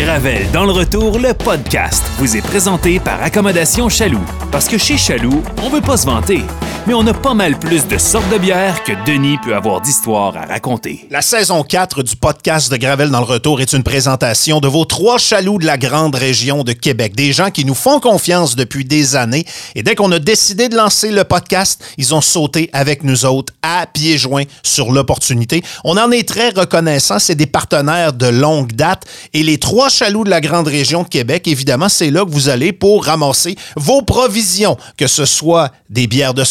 Gravel dans le retour, le podcast, vous est présenté par Accommodation Chaloux. Parce que chez Chaloux, on veut pas se vanter, mais on a pas mal plus de sortes de bières que Denis peut avoir d'histoires à raconter. La saison 4 du podcast de Gravel dans le retour est une présentation de vos trois chaloux de la grande région de Québec. Des gens qui nous font confiance depuis des années. Et dès qu'on a décidé de lancer le podcast, ils ont sauté avec nous autres à pieds joints sur l'opportunité. On en est très reconnaissant. C'est des partenaires de longue date. Et les trois chaloux de la grande région de Québec, évidemment, c'est là que vous allez pour ramasser vos provisions, que ce soit des bières de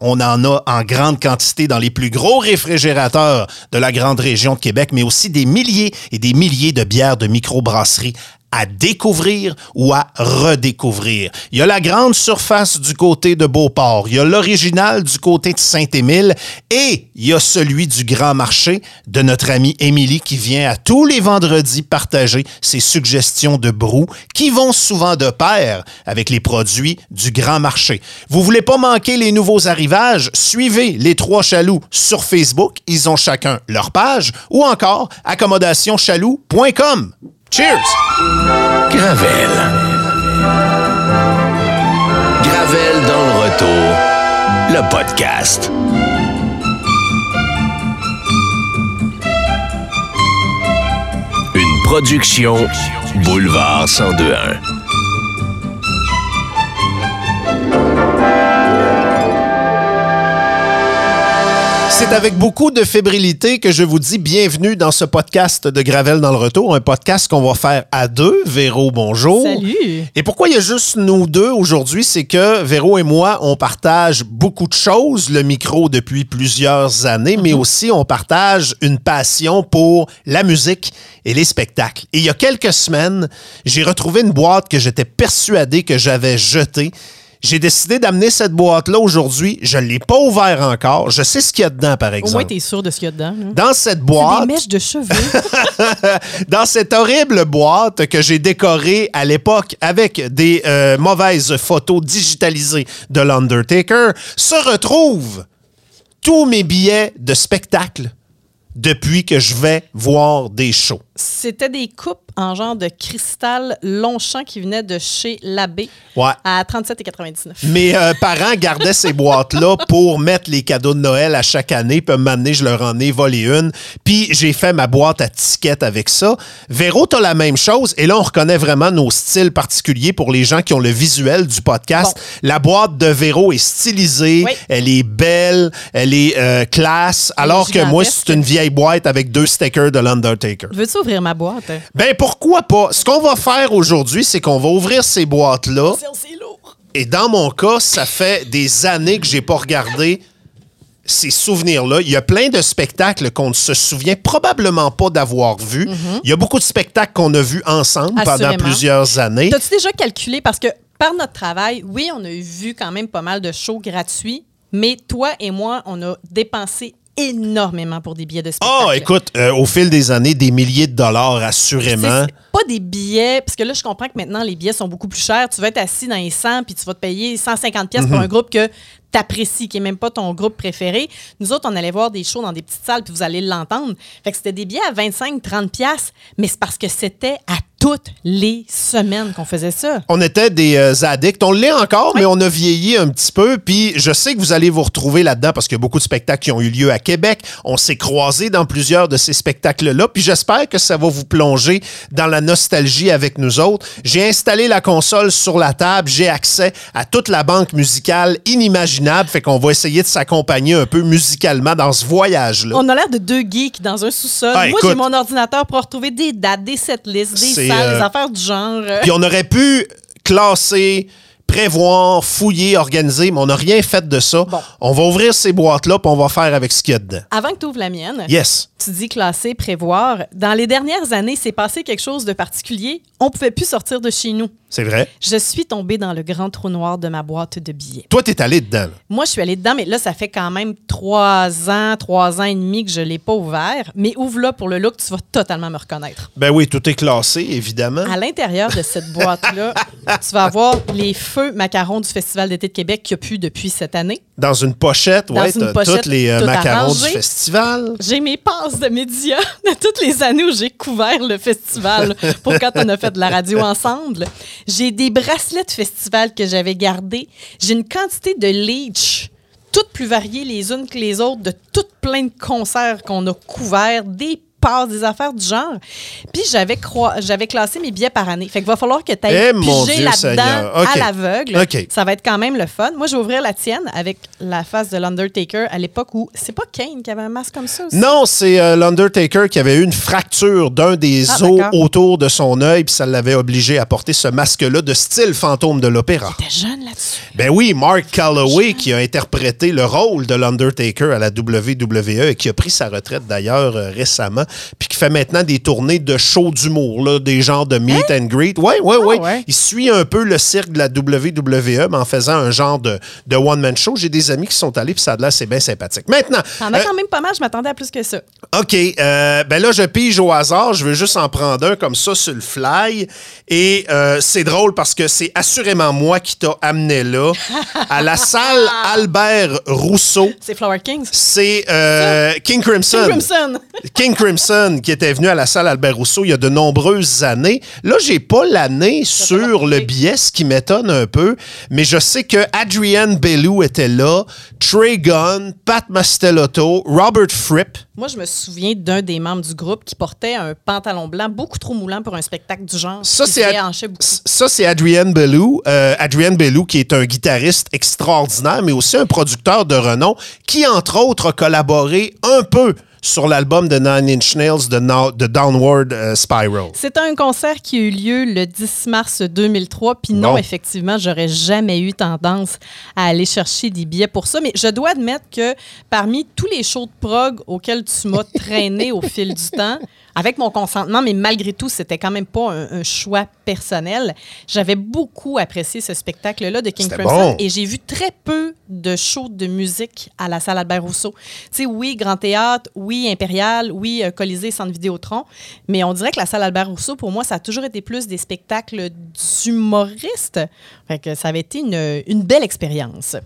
on en a en grande quantité dans les plus gros réfrigérateurs de la grande région de Québec, mais aussi des milliers et des milliers de bières de microbrasserie à découvrir ou à redécouvrir. Il y a la grande surface du côté de Beauport, il y a l'original du côté de Saint-Émile et il y a celui du Grand Marché de notre amie Émilie qui vient à tous les vendredis partager ses suggestions de brou qui vont souvent de pair avec les produits du Grand Marché. Vous voulez pas manquer les nouveaux arrivages? Suivez les trois chaloux sur Facebook, ils ont chacun leur page ou encore accommodationchaloux.com. Cheers! Gravel. Gravel dans le retour. Le podcast. Une production Boulevard 1021. C'est avec beaucoup de fébrilité que je vous dis bienvenue dans ce podcast de Gravel dans le retour, un podcast qu'on va faire à deux. Véro, bonjour. Salut. Et pourquoi il y a juste nous deux aujourd'hui, c'est que Véro et moi, on partage beaucoup de choses, le micro depuis plusieurs années, mais aussi on partage une passion pour la musique et les spectacles. Et il y a quelques semaines, j'ai retrouvé une boîte que j'étais persuadé que j'avais jetée. J'ai décidé d'amener cette boîte-là aujourd'hui. Je ne l'ai pas ouvert encore. Je sais ce qu'il y a dedans, par Au exemple. moins, t'es sûr de ce qu'il y a dedans. hein? Dans cette boîte, des mèches de cheveux. dans cette horrible boîte que j'ai décorée à l'époque avec des euh, mauvaises photos digitalisées de l'Undertaker, se retrouvent tous mes billets de spectacle depuis que je vais voir des shows. C'était des coupes en genre de cristal Longchamp qui venaient de chez Labbé Ouais. à 37,99. Mes euh, parents gardaient ces boîtes-là pour mettre les cadeaux de Noël à chaque année. Puis m'amener, je leur en ai volé une. Puis j'ai fait ma boîte à tickets avec ça. Véro, t'as la même chose. Et là, on reconnaît vraiment nos styles particuliers pour les gens qui ont le visuel du podcast. Bon. La boîte de Véro est stylisée, Oui. elle est belle, elle est euh, classe. Alors que moi, c'est une vieille boîte avec deux stickers de l'Undertaker. Veux-tu ouvrir ma boîte? Ben pourquoi pas? Ce qu'on va faire aujourd'hui, c'est qu'on va ouvrir ces boîtes-là. C'est lourd. Et dans mon cas, ça fait des années que j'ai pas regardé ces souvenirs-là. Il y a plein de spectacles qu'on ne se souvient probablement pas d'avoir vus. Il y a beaucoup de spectacles qu'on a vus ensemble pendant plusieurs années. T'as-tu déjà calculé? Parce que par notre travail, oui, on a vu quand même pas mal de shows gratuits, mais toi et moi, on a dépensé énormément pour des billets de spectacle. Ah, écoute, euh, au fil des années, des milliers de dollars, assurément. c'est pas des billets, parce que là, je comprends que maintenant, les billets sont beaucoup plus chers. Tu vas être assis dans les 100, puis tu vas te payer 150 pièces Mhm. pour un groupe que tu apprécies, qui est même pas ton groupe préféré. Nous autres, on allait voir des shows dans des petites salles, puis vous allez l'entendre. Fait que c'était des billets à 25-30 pièces, mais c'est parce que c'était à toutes les semaines qu'on faisait ça. On était des euh, addicts. On l'est encore, mais on a vieilli un petit peu. Puis je sais que vous allez vous retrouver là-dedans parce qu'il y a beaucoup de spectacles qui ont eu lieu à Québec. On s'est croisés dans plusieurs de ces spectacles-là. Puis j'espère que ça va vous plonger dans la nostalgie avec nous autres. J'ai installé la console sur la table. J'ai accès à toute la banque musicale inimaginable. Fait qu'on va essayer de s'accompagner un peu musicalement dans ce voyage-là. On a l'air de deux geeks dans un sous-sol. Ah, Moi, j'ai mon ordinateur pour retrouver des dates, des setlists, des euh, des affaires du genre. Puis on aurait pu classer, prévoir, fouiller, organiser, mais on n'a rien fait de ça. Bon. On va ouvrir ces boîtes-là, puis on va faire avec ce qu'il y a dedans. Avant que tu ouvres la mienne, Yes. tu dis classer, prévoir. Dans les dernières années, c'est passé quelque chose de particulier? On pouvait plus sortir de chez nous. C'est vrai? Je suis tombée dans le grand trou noir de ma boîte de billets. Toi, t'es allé dedans. là. Moi, je suis allée dedans, mais là, ça fait quand même trois ans, trois ans et demi que je ne l'ai pas ouvert. Mais ouvre-là pour le look, tu vas totalement me reconnaître. Ben oui, tout est classé, évidemment. À l'intérieur de cette boîte-là, tu vas avoir les feux macarons du Festival d'été de Québec qu'il n'y a plus depuis cette année. Dans une pochette, pochette tous les euh, tout macarons arrangé. du festival. J'ai mes passes de médias de toutes les années où j'ai couvert le festival pour quand on a fait de la radio ensemble. J'ai des bracelets de festival que j'avais gardés. J'ai une quantité de leech, toutes plus variées les unes que les autres, de toutes plein de concerts qu'on a couverts, des des affaires du genre. Puis j'avais j'avais classé mes billets par année. Fait qu'il va falloir que tu Eh, ailles mon piger là-dedans à l'aveugle. Ça va être quand même le fun. Moi, je vais ouvrir la tienne avec la face de l'Undertaker à l'époque où c'est pas Kane qui avait un masque comme ça aussi? Non, c'est euh, l'Undertaker qui avait eu une fracture d'un des Ah, os autour de son œil, puis ça l'avait obligé à porter ce masque-là de style fantôme de l'opéra. T'es jeune là-dessus. Ben oui, Mark Calloway qui a interprété le rôle de l'Undertaker à la WWE et qui a pris sa retraite d'ailleurs euh, récemment, puis qui fait maintenant des tournées de shows d'humour, là, des genres de meet and greet. Ouais, Hein? Ah ouais. Il suit un peu le cirque de la WWE, mais en faisant un genre de, de one-man show. J'ai des amis qui sont allés, puis ça a l'air, c'est bien sympathique. Maintenant, T'en as euh, quand même pas mal, je m'attendais à plus que ça. OK. euh, ben là, je pige au hasard. Je veux juste en prendre un comme ça sur le fly. Et euh, c'est drôle parce que c'est assurément moi qui t'a amené là, à la salle Albert Rousseau. C'est Flower Kings. C'est King Crimson. Crimson. King Crimson qui était venu à la salle Albert Rousseau il y a de nombreuses années. Là, j'ai pas l'année sur le billet, ce qui m'étonne un peu, mais je sais que Adrienne Bellou était là, Trey Gunn, Pat Mastelotto, Robert Fripp. Moi, je me souviens d'un des membres du groupe qui portait un pantalon blanc beaucoup trop moulant pour un spectacle du genre. Ça, c'est Ad- ça, Adrienne Bellou. Euh, Adrienne Bellou, qui est un guitariste extraordinaire, mais aussi un producteur de renom, qui, entre autres, a collaboré un peu sur l'album de Nine Inch Nails de, Na- de Downward euh, Spiral. C'est un concert qui a eu lieu le 10 mars 2003. Puis non, Bon. effectivement, j'aurais jamais eu tendance à aller chercher des billets pour ça. Mais je dois admettre que parmi tous les shows de prog auxquels tu m'as traîné au fil du temps, avec mon consentement, mais malgré tout, c'était quand même pas un, un choix personnel. J'avais beaucoup apprécié ce spectacle-là de King Crimson bon. et j'ai vu très peu de shows de musique à la salle Albert Rousseau. Tu sais, oui, Grand Théâtre, oui, Impérial, oui, euh, Colisée, Centre Vidéotron, mais on dirait que la salle Albert Rousseau, pour moi, ça a toujours été plus des spectacles d'humoristes. Fait que ça avait été une, une belle expérience.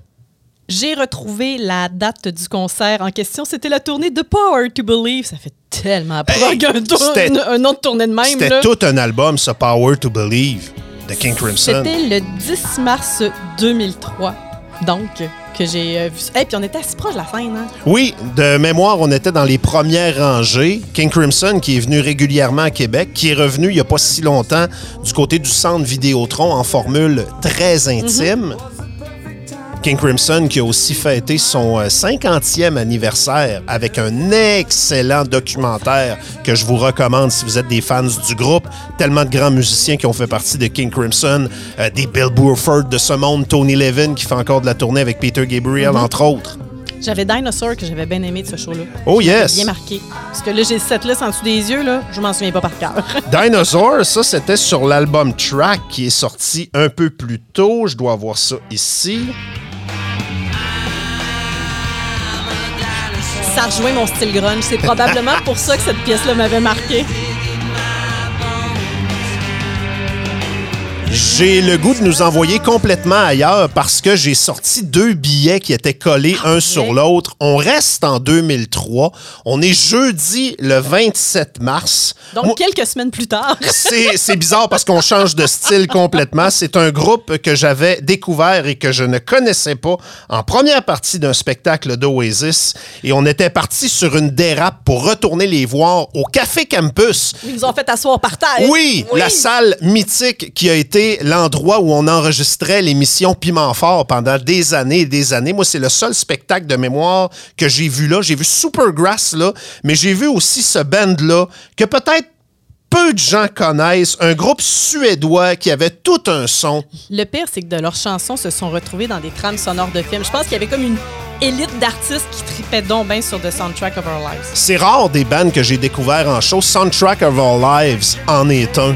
J'ai retrouvé la date du concert en question. C'était la tournée de Power to Believe. Ça fait tellement prog, un, de tournée de même. C'était tout un album, ce Power to Believe de King Crimson. C'était le 10 mars 2003. Donc, que j'ai euh, vu. Et puis on était assez proche de la scène. Hein? Oui, de mémoire, on était dans les premières rangées. King Crimson, qui est venu régulièrement à Québec, qui est revenu il n'y a pas si longtemps du côté du centre Vidéotron en formule très intime. King Crimson qui a aussi fêté son euh, 50e anniversaire avec un excellent documentaire que je vous recommande si vous êtes des fans du groupe. Tellement de grands musiciens qui ont fait partie de King Crimson, euh, des Bill Burford de ce monde, Tony Levin qui fait encore de la tournée avec Peter Gabriel, entre autres. J'avais Dinosaur que j'avais bien aimé de ce show-là. Oh yes! Bien marqué. Parce que là, j'ai cette liste en dessous des yeux, là. Je m'en souviens pas par cœur. Dinosaur, ça c'était sur l'album Track qui est sorti un peu plus tôt. Je dois avoir ça ici. Ça mon style grunge. C'est probablement pour ça que cette pièce-là m'avait marqué. J'ai le goût de nous envoyer complètement ailleurs parce que j'ai sorti deux billets qui étaient collés un sur l'autre. On reste en 2003. On est jeudi le 27 mars. Donc, Moi- quelques semaines plus tard. C'est c'est bizarre parce qu'on change de style complètement. C'est un groupe que j'avais découvert et que je ne connaissais pas en première partie d'un spectacle d'Oasis. Et on était parti sur une dérape pour retourner les voir au Café Campus. Ils nous ont fait asseoir par terre. Oui, la salle mythique qui a été l'endroit où on enregistrait l'émission Piment Fort pendant des années et des années. Moi, c'est le seul spectacle de mémoire que j'ai vu là. J'ai vu Supergrass là, mais j'ai vu aussi ce band-là que peut-être peu de gens connaissent. Un groupe suédois qui avait tout un son. Le pire, c'est que de leurs chansons se sont retrouvées dans des trames sonores de films. Je pense qu'il y avait comme une élite d'artistes qui tripaient donc bien sur The Soundtrack of Our Lives. C'est rare des bands que j'ai découvert en show. Soundtrack of Our Lives en est un.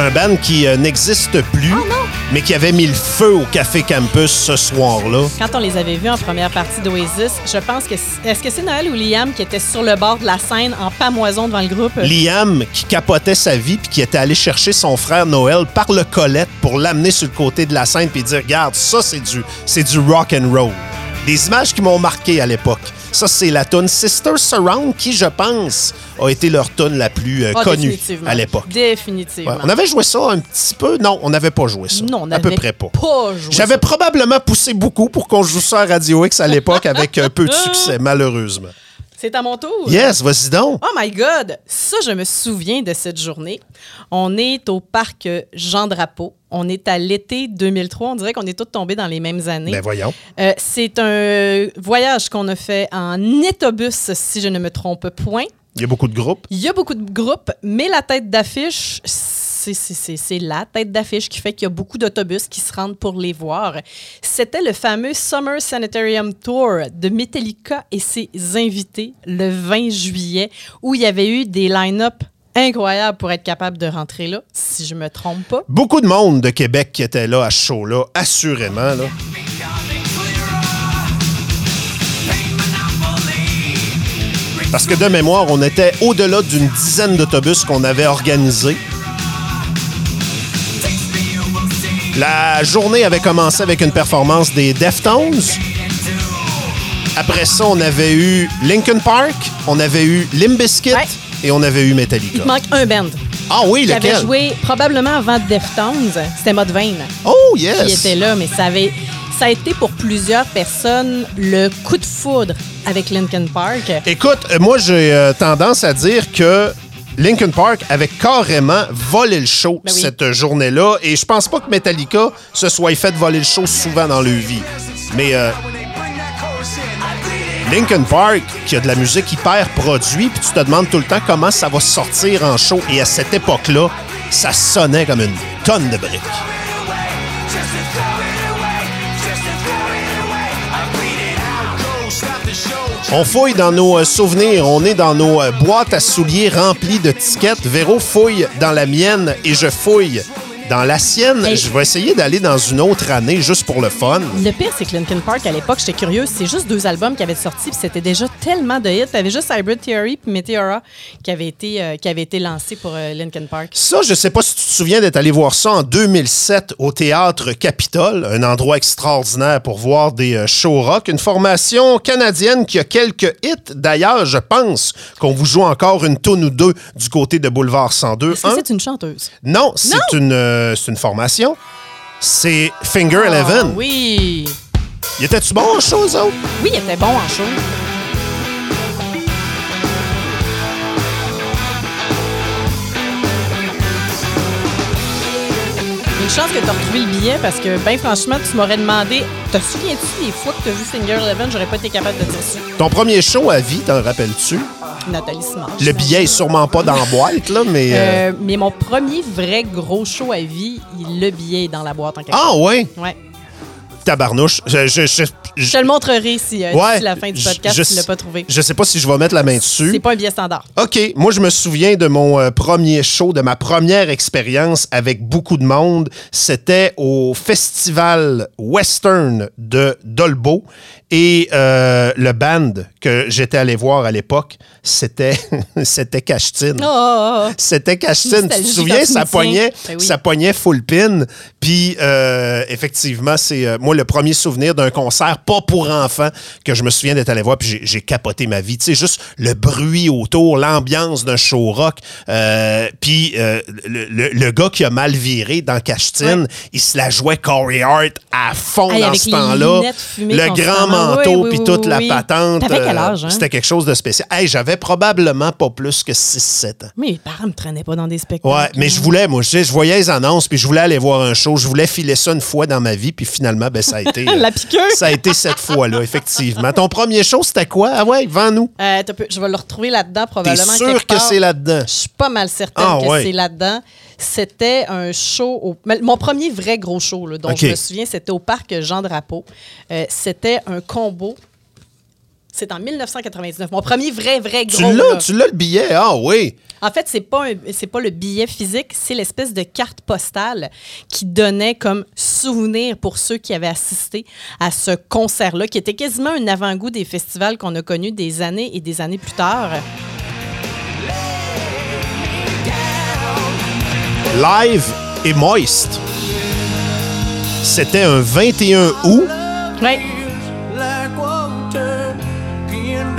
Un band qui euh, n'existe plus, mais qui avait mis le feu au Café Campus ce soir-là. Quand on les avait vus en première partie d'Oasis, je pense que... Est-ce que c'est Noël ou Liam qui était sur le bord de la scène en pamoison devant le groupe? Liam qui capotait sa vie puis qui était allé chercher son frère Noël par le colette pour l'amener sur le côté de la scène puis dire regarde ça c'est du c'est du rock and roll. Des images qui m'ont marqué à l'époque. Ça c'est la tune Sister Surround qui je pense a été leur tune la plus euh, Ah, connue à l'époque. Définitivement. Ouais, on avait joué ça un petit peu non, on n'avait pas joué ça. Non, on à peu n'avait près pas. pas joué J'avais probablement poussé beaucoup pour qu'on joue ça à Radio X à l'époque avec un peu de succès malheureusement. C'est à mon tour. Yes, vas-y donc. Oh my God! Ça, je me souviens de cette journée. On est au parc Jean Drapeau. On est à l'été 2003. On dirait qu'on est tous tombés dans les mêmes années. Ben voyons. Euh, c'est un voyage qu'on a fait en autobus, si je ne me trompe point. Il y a beaucoup de groupes. Il y a beaucoup de groupes, mais la tête d'affiche, c'est- c'est la tête d'affiche qui fait qu'il y a beaucoup d'autobus qui se rendent pour les voir. C'était le fameux Summer Sanitarium Tour de Metallica et ses invités le 20 juillet, où il y avait eu des line-up incroyables pour être capable de rentrer là, si je me trompe pas. Beaucoup de monde de Québec qui était là à show-là, assurément. Là. Parce que de mémoire, on était au-delà d'une dizaine d'autobus qu'on avait organisés. La journée avait commencé avec une performance des Deftones. Après ça, on avait eu Linkin Park, on avait eu Ouais. et on avait eu Il Metallica. te manque un band Ah oui, qui avait lequel? joué probablement avant Deftones. C'était Mode Vane. Oh yes! qui était là, mais ça avait. Ça a été pour plusieurs personnes le coup de foudre avec Linkin Park. Écoute, euh, moi, j'ai euh, tendance à dire que Linkin Park avait carrément volé le show Ben oui. cette journée-là. Et je pense pas que Metallica se soit fait voler le show souvent dans leur vie. Mais euh, Linkin Park, qui a de la musique hyper produite, puis tu te demandes tout le temps comment ça va sortir en show. Et à cette époque-là, ça sonnait comme une tonne de briques. On fouille dans nos euh, souvenirs, on est dans nos euh, boîtes à souliers remplies de tickets. Véro fouille dans la mienne et je fouille dans la sienne. Hey. Je vais essayer d'aller dans une autre année juste pour le fun. Le pire, c'est que Linkin Park, à l'époque, j'étais curieuse. C'est juste deux albums qui avaient sorti, puis c'était déjà tellement de hits. T'avais juste Hybrid Theory puis Meteora qui avaient été, euh, qui été lancés pour euh, Linkin Park. Ça, je sais pas si tu te souviens d'être allé voir ça en 2007 au Théâtre Capitole, un endroit extraordinaire pour voir des euh, shows rock. Une formation canadienne qui a quelques hits. D'ailleurs, je pense qu'on vous joue encore une tonne ou deux du côté de Boulevard 102. Est-ce que Un, c'est une chanteuse? Non, c'est une, euh, c'est une formation. C'est Finger Eleven. oui. Il était-tu bon en chose, autres? Oui, il était bon en show. Chance que tu as retrouvé le billet parce que, ben franchement, tu m'aurais demandé Te souviens-tu des fois que tu as vu Finger Eleven? J'aurais pas été capable de dire ça. Ton premier show à vie, t'en rappelles-tu? Nathalie Smash. Le billet est sûrement pas dans la boîte, là, mais... euh, Euh, mais mon premier vrai gros show à vie, le billet est dans la boîte en quelque Ah ouais? Ouais. Tabarnouche. Je, je, je, Je te le montrerai si, euh, ouais, d'ici la fin du podcast je, tu l'as pas trouvé. Je sais pas si je vais mettre la main dessus. C'est pas un billet standard. OK, moi je me souviens de mon euh, premier show, de ma première expérience avec beaucoup de monde. C'était au festival western de Dolbeau et euh, le band que j'étais allé voir à l'époque, c'était c'était Cachetine. Oh, oh, oh. C'était Cachetine. Tu te souviens, ça poignait, Ben oui. ça poignait full pin. Puis, euh, effectivement, c'est euh, moi le premier souvenir d'un concert pas pour enfants que je me souviens d'être allé voir. Puis j'ai- capoté ma vie. Tu sais, juste le bruit autour, l'ambiance d'un show rock. Euh, puis le, le- le gars qui a mal viré dans Cachetine, Ouais. il se la jouait Corey Hart à fond Hey, dans ce temps-là. Le grand manteau, Oui, oui, puis toute la patente. Hein? C'était quelque chose de spécial. Hey, j'avais probablement pas plus que 6-7 ans. Mais mes parents me traînaient pas dans des spectacles. Ouais, mais je voulais, moi, je, voyais les annonces, puis je voulais aller voir un show. Je voulais filer ça une fois dans ma vie, puis finalement, ben, ça a été. euh, La piqûre. Ça a été cette fois-là, effectivement. Ton premier show, c'était quoi? Ah ouais, vends-nous. Euh, je vais le retrouver là-dedans T'es probablement. sûr quelque que c'est là-dedans? Je suis pas mal certaine Ah, que ouais. c'est là-dedans. C'était un show. au- Mon premier vrai gros show, là, dont je me souviens, c'était au parc Jean Drapeau. Euh, c'était un combo. C'est en 1999. Mon premier vrai, vrai Tu gros. l'as, là. tu l'as le billet. Ah oui. En fait, c'est pas c'est pas le billet physique, c'est l'espèce de carte postale qui donnait comme souvenir pour ceux qui avaient assisté à ce concert-là, qui était quasiment un avant-goût des festivals qu'on a connus des années et des années plus tard. Live et Moist. C'était un 21 août Ouais.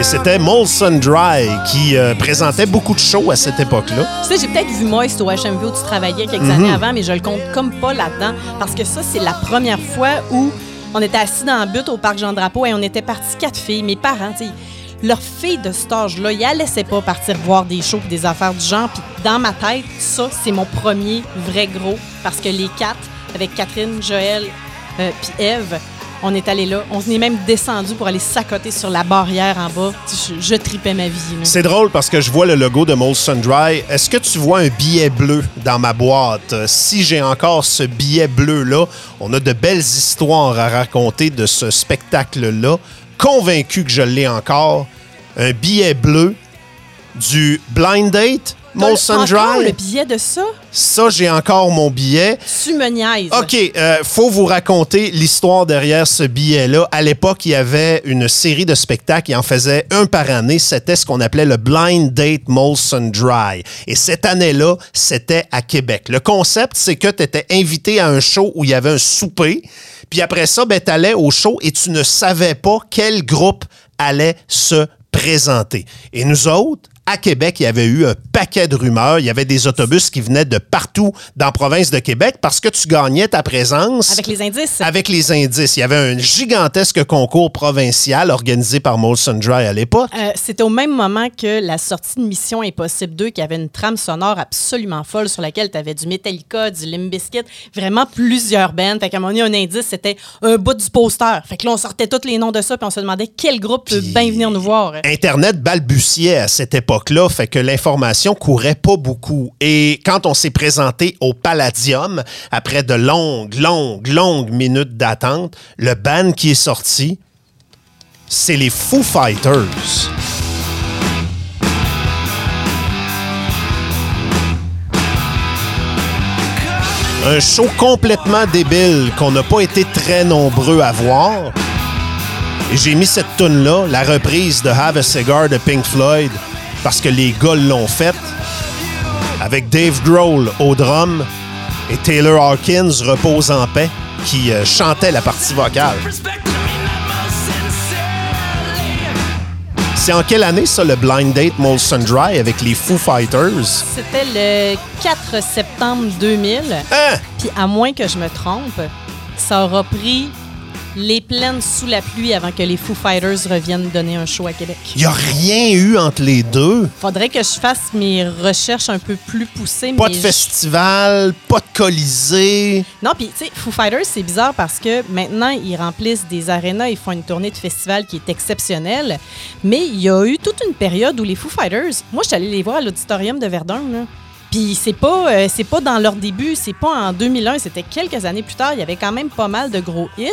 Et c'était Molson Dry qui euh, présentait beaucoup de shows à cette époque-là. Tu sais, j'ai peut-être vu Moist au HMV où tu travaillais quelques années avant, mais je le compte comme pas là-dedans parce que ça, c'est la première fois où on était assis dans le but au parc Jean-Drapeau et on était partis quatre filles. Mes parents, tu sais, leurs filles de cet âge-là, ils ne laissaient pas partir voir des shows et des affaires du genre. Puis dans ma tête, ça, c'est mon premier vrai gros parce que les quatre, avec Catherine, Joël, euh, puis Eve, on est allés là. On est même descendu pour aller s'accoter sur la barrière en bas. Je, tripais ma vie. C'est drôle parce que je vois le logo de Molson Dry. Est-ce que tu vois un billet bleu dans ma boîte? Euh, Si j'ai encore ce billet bleu-là, on a de belles histoires à raconter de ce spectacle-là. Convaincu que je l'ai encore. Un billet bleu du Blind Date, Molson Encore Dry. le billet de ça, Ça, j'ai encore mon billet. tu me niaises. OK, euh, faut vous raconter l'histoire derrière ce billet-là. À l'époque, il y avait une série de spectacles, il en faisait un par année. C'était ce qu'on appelait le Blind Date Molson Dry. Et cette année-là, c'était à Québec. Le concept, c'est que tu étais invité à un show où il y avait un souper. Puis après ça, ben, tu allais au show et tu ne savais pas quel groupe allait se présenter. Et nous autres, à Québec, il y avait eu un paquet de rumeurs. Il y avait des autobus qui venaient de partout dans la province de Québec parce que tu gagnais ta présence. Avec les indices. Avec les indices. Il y avait un gigantesque concours provincial organisé par Molson Dry à l'époque. Euh, C'était au même moment que la sortie de Mission Impossible 2, qui avait une trame sonore absolument folle sur laquelle tu avais du Metallica, du Limp Bizkit, vraiment plusieurs bands. Fait qu'à un moment donné, un indice, c'était un bout du poster. Fait que là, on sortait tous les noms de ça, puis on se demandait quel groupe peut bien venir nous voir. Internet balbutiait à cette époque-là, fait que l'information courait pas beaucoup. Et quand on s'est présenté au Palladium, après de longues, longues, longues minutes d'attente, le band qui est sorti, c'est les Foo Fighters. Un show complètement débile qu'on n'a pas été très nombreux à voir. J'ai mis cette tune là la reprise de Have a Cigar de Pink Floyd, parce que les gars l'ont faite, avec Dave Grohl au drum et Taylor Hawkins repose en paix, qui euh, chantait la partie vocale. C'est en quelle année ça, le Blind Date Molson Dry avec les Foo Fighters? C'était le 4 septembre 2000. Hein? Puis à moins que je me trompe, ça aura pris les plaines sous la pluie avant que les Foo Fighters reviennent donner un show à Québec. Il n'y a rien eu entre les deux. Faudrait que je fasse mes recherches un peu plus poussées. Pas mais de je- festival, pas de colisée. Non, puis tu sais, Foo Fighters, c'est bizarre parce que maintenant, ils remplissent des arénas, ils font une tournée de festival qui est exceptionnelle. Mais il y a eu toute une période où les Foo Fighters, moi, je suis allée les voir à l'auditorium de Verdun, là. Puis c'est pas, euh, c'est pas dans leur début, c'est pas en 2001, c'était quelques années plus tard. Il y avait quand même pas mal de gros hits,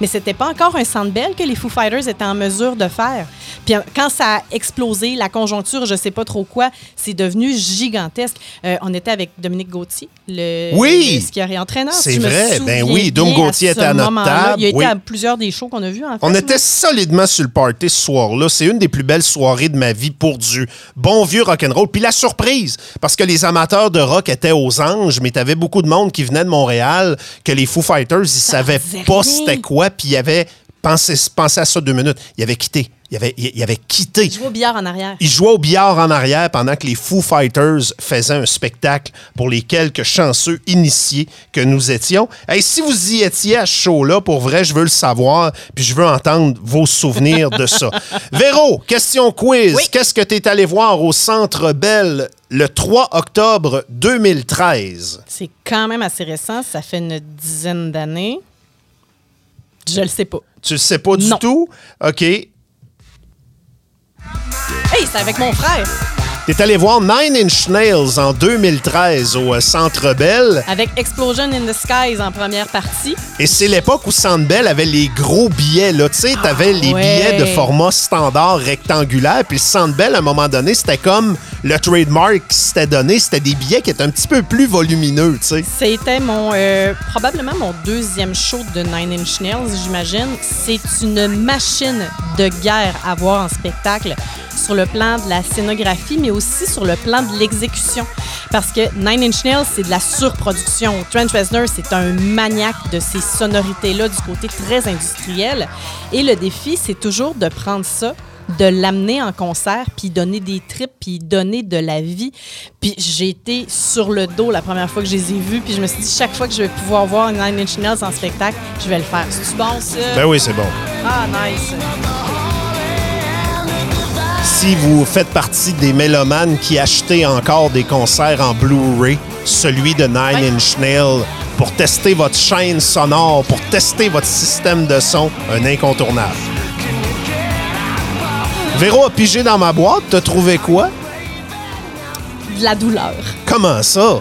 mais c'était pas encore un belle que les Foo Fighters étaient en mesure de faire. Puis quand ça a explosé, la conjoncture, je sais pas trop quoi, c'est devenu gigantesque. Euh, on était avec Dominique Gauthier, le, Oui! le skieur et entraîneur. C'est vrai, ben oui, Dom Gauthier était à notre table, Il a été oui. à plusieurs des shows qu'on a vus, en fait. On était solidement sur le party ce soir-là. C'est une des plus belles soirées de ma vie pour du bon vieux rock'n'roll. Puis la surprise, parce que les amateurs de rock étaient aux anges, mais t'avais beaucoup de monde qui venait de Montréal, que les Foo Fighters, ils savaient pas c'était quoi, puis ils avaient pensé à ça deux minutes. Ils avaient quitté. Ils avaient quitté. Il jouait au billard en arrière. Ils jouaient au billard en arrière pendant que les Foo Fighters faisaient un spectacle pour les quelques chanceux initiés que nous étions. Hey, si vous y étiez à ce show-là, pour vrai, je veux le savoir, puis je veux entendre vos souvenirs de ça. Véro, question quiz. Oui. Qu'est-ce que tu es allé voir au Centre Bell le 3 octobre 2013? C'est quand même assez récent, ça fait une dizaine d'années. Je le sais pas. Tu le sais pas du Non. tout? OK. Hey, c'est avec mon frère. T'es allé voir Nine Inch Nails en 2013 au euh, Centre Bell. Avec Explosion in the Skies en première partie. Et c'est l'époque où Centre Bell avait les gros billets. Là. Tu sais, t'avais les ouais. billets de format standard rectangulaire. Puis Centre Bell, à un moment donné, c'était comme le trademark qui s'était donné. C'était des billets qui étaient un petit peu plus volumineux, tu sais. C'était mon euh, probablement mon deuxième show de Nine Inch Nails, j'imagine. C'est une machine de guerre à voir en spectacle sur le plan de la scénographie, mais aussi sur le plan de l'exécution. Parce que Nine Inch Nails, c'est de la surproduction. Trent Reznor, c'est un maniaque de ces sonorités-là du côté très industriel. Et le défi, c'est toujours de prendre ça de l'amener en concert, puis donner des trips, puis donner de la vie. Puis j'ai été sur le dos la première fois que je les ai vus, puis je me suis dit, chaque fois que je vais pouvoir voir Nine Inch Nails en spectacle, je vais le faire. C'est-tu bon, ça? Ben oui, c'est bon. Ah, nice. Si vous faites partie des mélomanes qui achetaient encore des concerts en Blu-ray, celui de Nine Ouais. Inch Nails, pour tester votre chaîne sonore, pour tester votre système de son, un incontournable. Véro a pigé dans ma boîte, t'as trouvé quoi? De la douleur. Comment ça?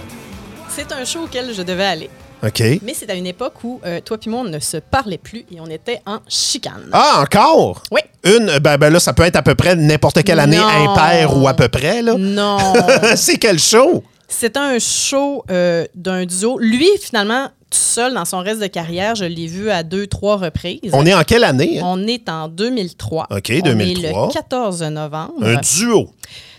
C'est un show auquel je devais aller. OK. Mais c'est à une époque où euh, toi puis moi, on ne se parlait plus et on était en chicane. Ah, encore? Oui. Une, ben, ben là, ça peut être à peu près n'importe quelle année Non. impaire ou à peu près, là. Non. c'est quel show? C'était un show euh, d'un duo. Lui, finalement, tout seul dans son reste de carrière, je l'ai vu à deux, trois reprises. On est en quelle année? hein? On est en 2003. OK, On 2003. est le 14 novembre. Un duo.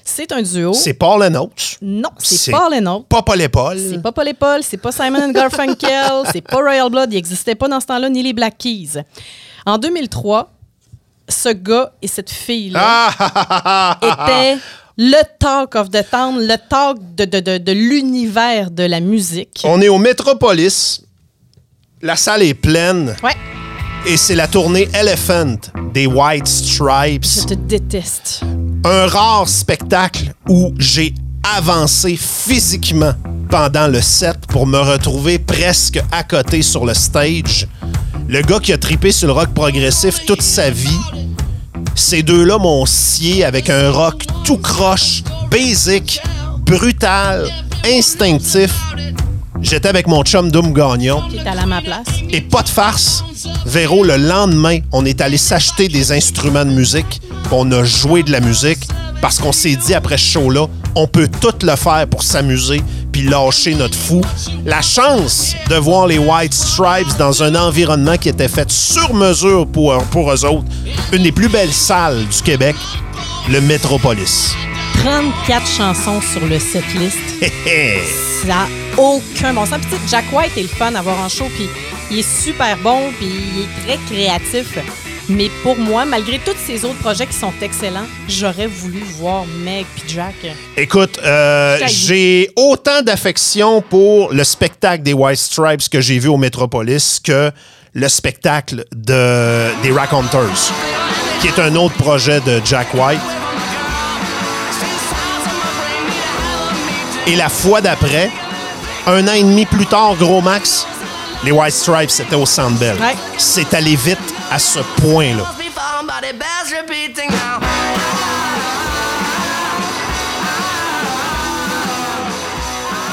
C'est un duo. C'est Paul and Oates. Non, c'est pas les nôtres. Pas Paul et Paul. C'est pas Paul et Paul, c'est pas Simon and Garfunkel, c'est pas Royal Blood, il n'existait pas dans ce temps-là, ni les Black Keys. En 2003, ce gars et cette fille-là ah. étaient le talk of the town, le talk de, de, de, de l'univers de la musique. On est au Metropolis. La salle est pleine. Ouais, Et c'est la tournée Elephant des White Stripes. je te déteste. Un rare spectacle où j'ai avancé physiquement pendant le set pour me retrouver presque à côté sur le stage. Le gars qui a tripé sur le rock progressif toute sa vie, ces deux-là m'ont scié avec un rock tout croche, basic, brutal, instinctif. J'étais avec mon chum Doom Gagnon. Qui est allé à ma place. Et pas de farce. Véro, le lendemain, on est allé s'acheter des instruments de musique. On a joué de la musique parce qu'on s'est dit après ce show-là, on peut tout le faire pour s'amuser puis lâcher notre fou. La chance de voir les White Stripes dans un environnement qui était fait sur mesure pour, pour eux autres. Une des plus belles salles du Québec, le Metropolis. 34 chansons sur le setlist. Ça n'a aucun bon sens. Puis, Jack White est le fun à voir en show, puis il est super bon, puis il est très créatif. Mais pour moi, malgré tous ces autres projets qui sont excellents, j'aurais voulu voir Meg puis Jack. Écoute, euh, j'ai autant d'affection pour le spectacle des White Stripes que j'ai vu au Metropolis que le spectacle de, des Raconteurs, qui est un autre projet de Jack White. Et la fois d'après, un an et demi plus tard, gros max, les White Stripes, c'était au Centre Bell. Ouais. C'est allé vite à ce point-là.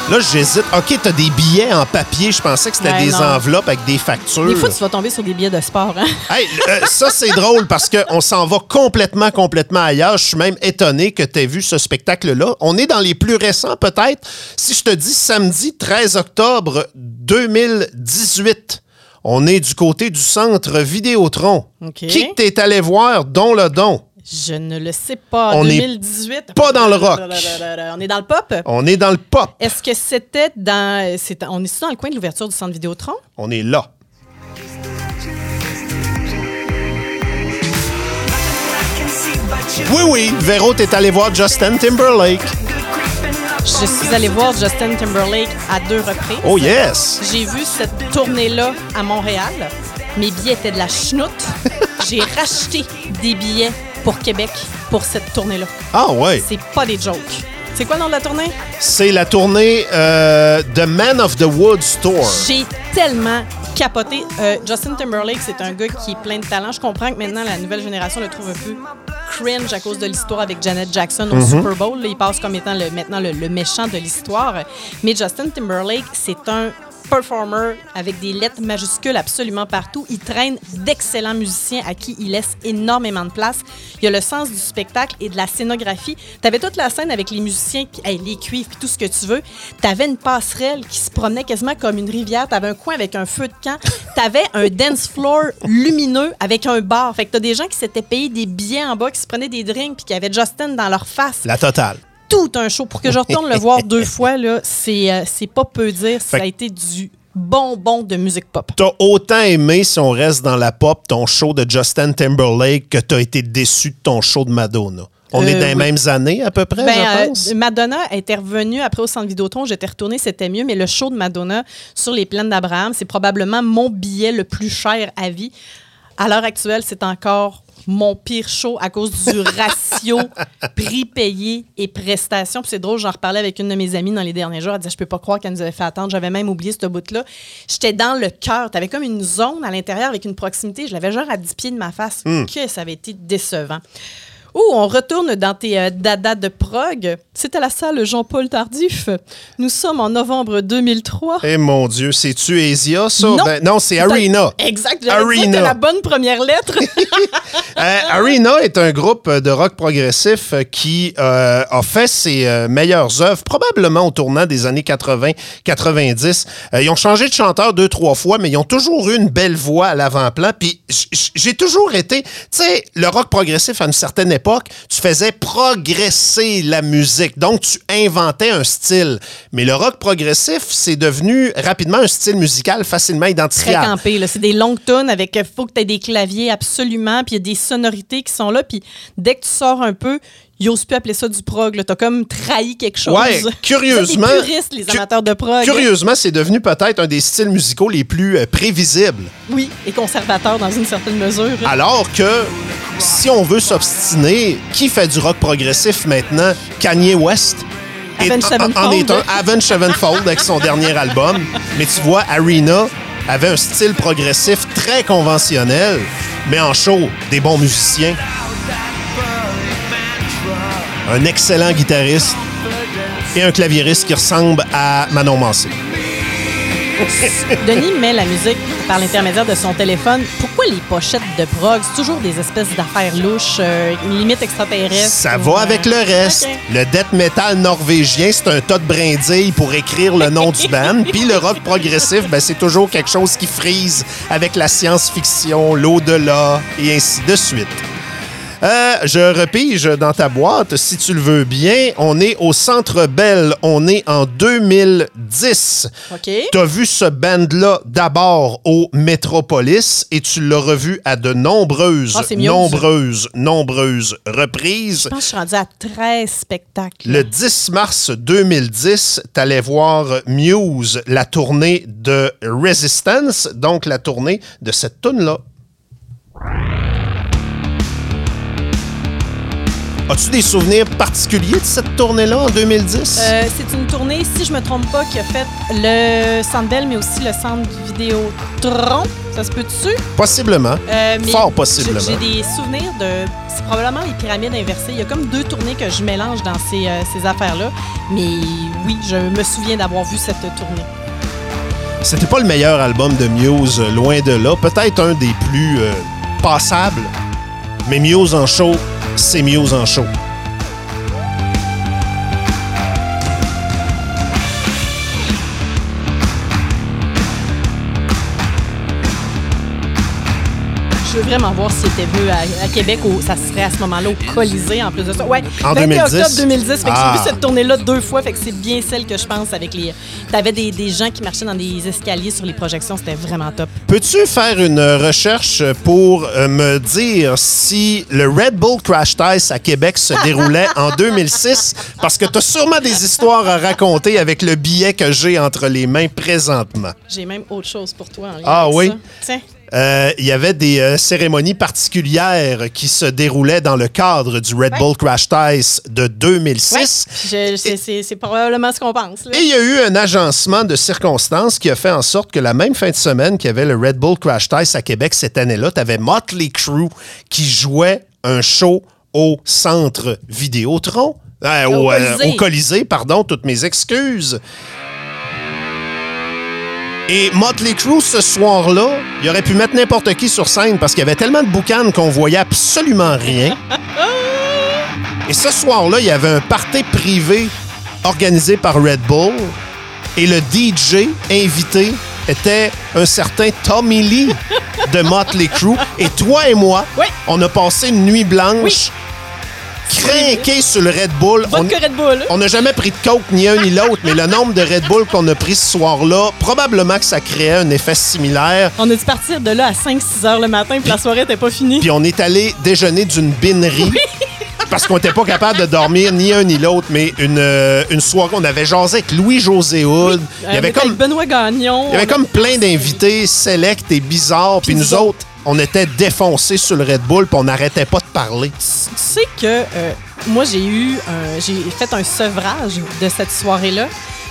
Là, j'hésite. OK, t'as des billets en papier. Je pensais que c'était Ouais, des non. enveloppes avec des factures. Des fois, tu vas tomber sur des billets de sport. Hein? Hey, euh, ça, c'est drôle parce qu'on s'en va complètement, complètement ailleurs. Je suis même étonné que tu aies vu ce spectacle-là. On est dans les plus récents, peut-être. Si je te dis samedi 13 octobre 2018, on est du côté du centre Vidéotron. Qui t'es allé voir, dont le don? Je ne le sais pas. On est 2018. pas dans le rock. On est dans le pop? On est dans le pop. Est-ce que c'était dans. on est dans le coin de l'ouverture du centre Vidéotron? On est là. Oui, oui. Véro, t'es allé voir Justin Timberlake. Je suis allée voir Justin Timberlake à deux reprises. Oh, yes. J'ai vu cette tournée-là à Montréal. Mes billets étaient de la chenoute. J'ai racheté des billets pour Québec pour cette tournée-là. Ah, ouais. C'est pas des jokes. C'est quoi le nom de la tournée? C'est la tournée euh, The Man of the Woods Tour. J'ai tellement capoté. Euh, Justin Timberlake, c'est un gars qui est plein de talent. Je comprends que maintenant, la nouvelle génération le trouve un peu cringe à cause de l'histoire avec Janet Jackson au Super Bowl. là. il passe comme étant le, maintenant le, le méchant de l'histoire. Mais Justin Timberlake, c'est un performer avec des lettres majuscules absolument partout. Il traîne d'excellents musiciens à qui il laisse énormément de place. Il a le sens du spectacle et de la scénographie. Tu avais toute la scène avec les musiciens, qui, les cuivres puis tout ce que tu veux. Tu avais une passerelle qui se promenait quasiment comme une rivière. Tu avais un coin avec un feu de camp. Tu avais un dance floor lumineux avec un bar. Fait que tu as des gens qui s'étaient payés des billets en bas, qui se prenaient des drinks puis qui avaient Justin dans leur face La totale. Tout un show. Pour que je retourne le voir deux fois, c'est euh, c'est pas peu dire. Ça Fait a que- été du bonbon de musique pop. T'as autant aimé, si on reste dans la pop, ton show de Justin Timberlake que t'as été déçu de ton show de Madonna? On Euh, est dans les mêmes années à peu près, Ben, je euh, pense. Madonna était revenue après au centre Vidéotron. J'étais retournée, c'était mieux. Mais le show de Madonna sur les plaines d'Abraham, c'est probablement mon billet le plus cher à vie. À l'heure actuelle, c'est encore mon pire show à cause du ratio prix payé et prestations. Puis c'est drôle, j'en reparlais avec une de mes amies dans les derniers jours. Elle disait Je peux pas croire qu'elle nous avait fait attendre. J'avais même oublié ce bout-là. J'étais dans le cœur. Tu avais comme une zone à l'intérieur avec une proximité. Je l'avais genre à 10 pieds de ma face. Que ça avait été décevant. Ouh, on retourne dans tes euh, dadas de prog. C'est à la salle Jean-Paul Tardif. Nous sommes en novembre 2003. Eh mon Dieu, c'est-tu Asia, ça? Non. Ben, non, c'est Arena. Exact. Arena. la bonne première lettre. Euh, Arena est un groupe de rock progressif qui euh, a fait ses meilleures œuvres, probablement au tournant des années 80-90. ils ont changé de chanteur deux, trois fois, mais ils ont toujours eu une belle voix à l'avant-plan. Puis j'ai toujours été, tu sais, le rock progressif à une certaine époque, tu faisais progresser la musique. Donc, tu inventais un style. Mais le rock progressif, c'est devenu rapidement un style musical facilement Très identifiable. campé. là. C'est des longues tonnes avec. Il faut que tu aies des claviers absolument. Puis il y a des sonorités qui sont là. Puis dès que tu sors un peu, ils n'osent plus appeler ça du prog. Tu as comme trahi quelque chose. Ouais, curieusement. Des puristes, les amateurs de prog. Curieusement, c'est devenu peut-être un des styles musicaux les plus euh, prévisibles. Oui, et conservateurs dans une certaine mesure. Alors que si on veut s'obstiner, qui fait du rock progressif maintenant? Kanye West? est- Avenged en- en est un Avenged Sevenfold avec son dernier album. Mais tu vois, Arena avait un style progressif très conventionnel, mais en show, des bons musiciens. Un excellent guitariste et un claviériste qui ressemble à Manon Massé. Denis met la musique par l'intermédiaire de son téléphone. Pourquoi les pochettes de prog? C'est toujours des espèces d'affaires louches, euh, limite extraterrestre. Ça ou, va euh, avec le reste. Le death metal norvégien, c'est un tas de brindilles pour écrire le nom du band. Puis le rock progressif, ben, c'est toujours quelque chose qui frise avec la science-fiction, l'au-delà et ainsi de suite. Euh, je repige dans ta boîte, si tu le veux bien. On est au Centre Bell. On est en 2010. OK. Tu as vu ce band-là d'abord au Metropolis et tu l'as revu à de nombreuses, Ah, c'est nombreuses, nombreuses reprises. Je pense que je suis rendue à 13 spectacles. Le 10 mars 2010, tu allais voir Muse, la tournée de Resistance, donc la tournée de cette tune-là. As-tu des souvenirs particuliers de cette tournée-là en 2010? Euh, c'est une tournée, si je me trompe pas, qui a fait le Centre Bell, mais aussi le Centre Vidéotron. Ça se peut-tu? Possiblement. Euh, mais Fort possiblement. J'ai des souvenirs de. C'est probablement les pyramides inversées. Il y a comme deux tournées que je mélange dans ces, euh, ces affaires-là. Mais oui, je me souviens d'avoir vu cette tournée. C'était pas le meilleur album de Muse, loin de là. Peut-être un des plus passables. Mais Muse en show, c'est Muse en show. Veux vraiment voir s'il était venu à, à Québec. Ça serait à ce moment-là au Colisée, en plus de ça. Ouais, En 21 2010? octobre 2010. Fait que Ah. j'ai vu cette tournée-là deux fois. Fait que c'est bien celle que je pense avec les... T'avais des, des gens qui marchaient dans des escaliers sur les projections. C'était vraiment top. Peux-tu faire une recherche pour euh, me dire si le Red Bull Crash Test à Québec se déroulait en 2006? Parce que tu as sûrement des histoires à raconter avec le billet que j'ai entre les mains présentement. J'ai même autre chose pour toi en lien Ah avec oui? ça. Tiens. Euh, Il y avait des euh, cérémonies particulières qui se déroulaient dans le cadre du Red Ouais. Bull Crash Test de Ouais. 2006. Je- c'est- probablement ce qu'on pense. là. Et il y a eu un agencement de circonstances qui a fait en sorte que la même fin de semaine qu'il y avait le Red Bull Crash Test à Québec cette année-là, tu avais Motley Crue qui jouait un show au centre Vidéotron. Euh, au, Au euh, Colisée. au Colisée, pardon, toutes mes excuses. Et Motley Crue, ce soir-là, il aurait pu mettre n'importe qui sur scène parce qu'il y avait tellement de boucanes qu'on voyait absolument rien. Et ce soir-là, il y avait un party privé organisé par Red Bull. Et le DJ invité était un certain Tommy Lee de Motley Crue. Et toi et moi, Oui. on a passé une nuit blanche craqué sur le Red Bull. On- Vodka Red Bull. on n'a jamais pris de coke ni un ni l'autre, mais le nombre de Red Bull qu'on a pris ce soir-là, probablement que ça créait un effet similaire. On a dû partir de là à 5-6 heures le matin, puis la soirée n'était pas finie? Puis on est allé déjeuner d'une binerie. Parce qu'on n'était pas capable de dormir ni un ni l'autre, mais une, euh, une soirée, on avait jasé avec Louis-José Hood. Il y avait Avec comme, Benoît Gagnon. il y avait comme plein d'invités sélects et bizarres. Puis nous autres, on était défoncés sur le Red Bull, puis on n'arrêtait pas de parler. Tu sais que euh, moi, j'ai eu un- j'ai fait un sevrage de cette soirée-là.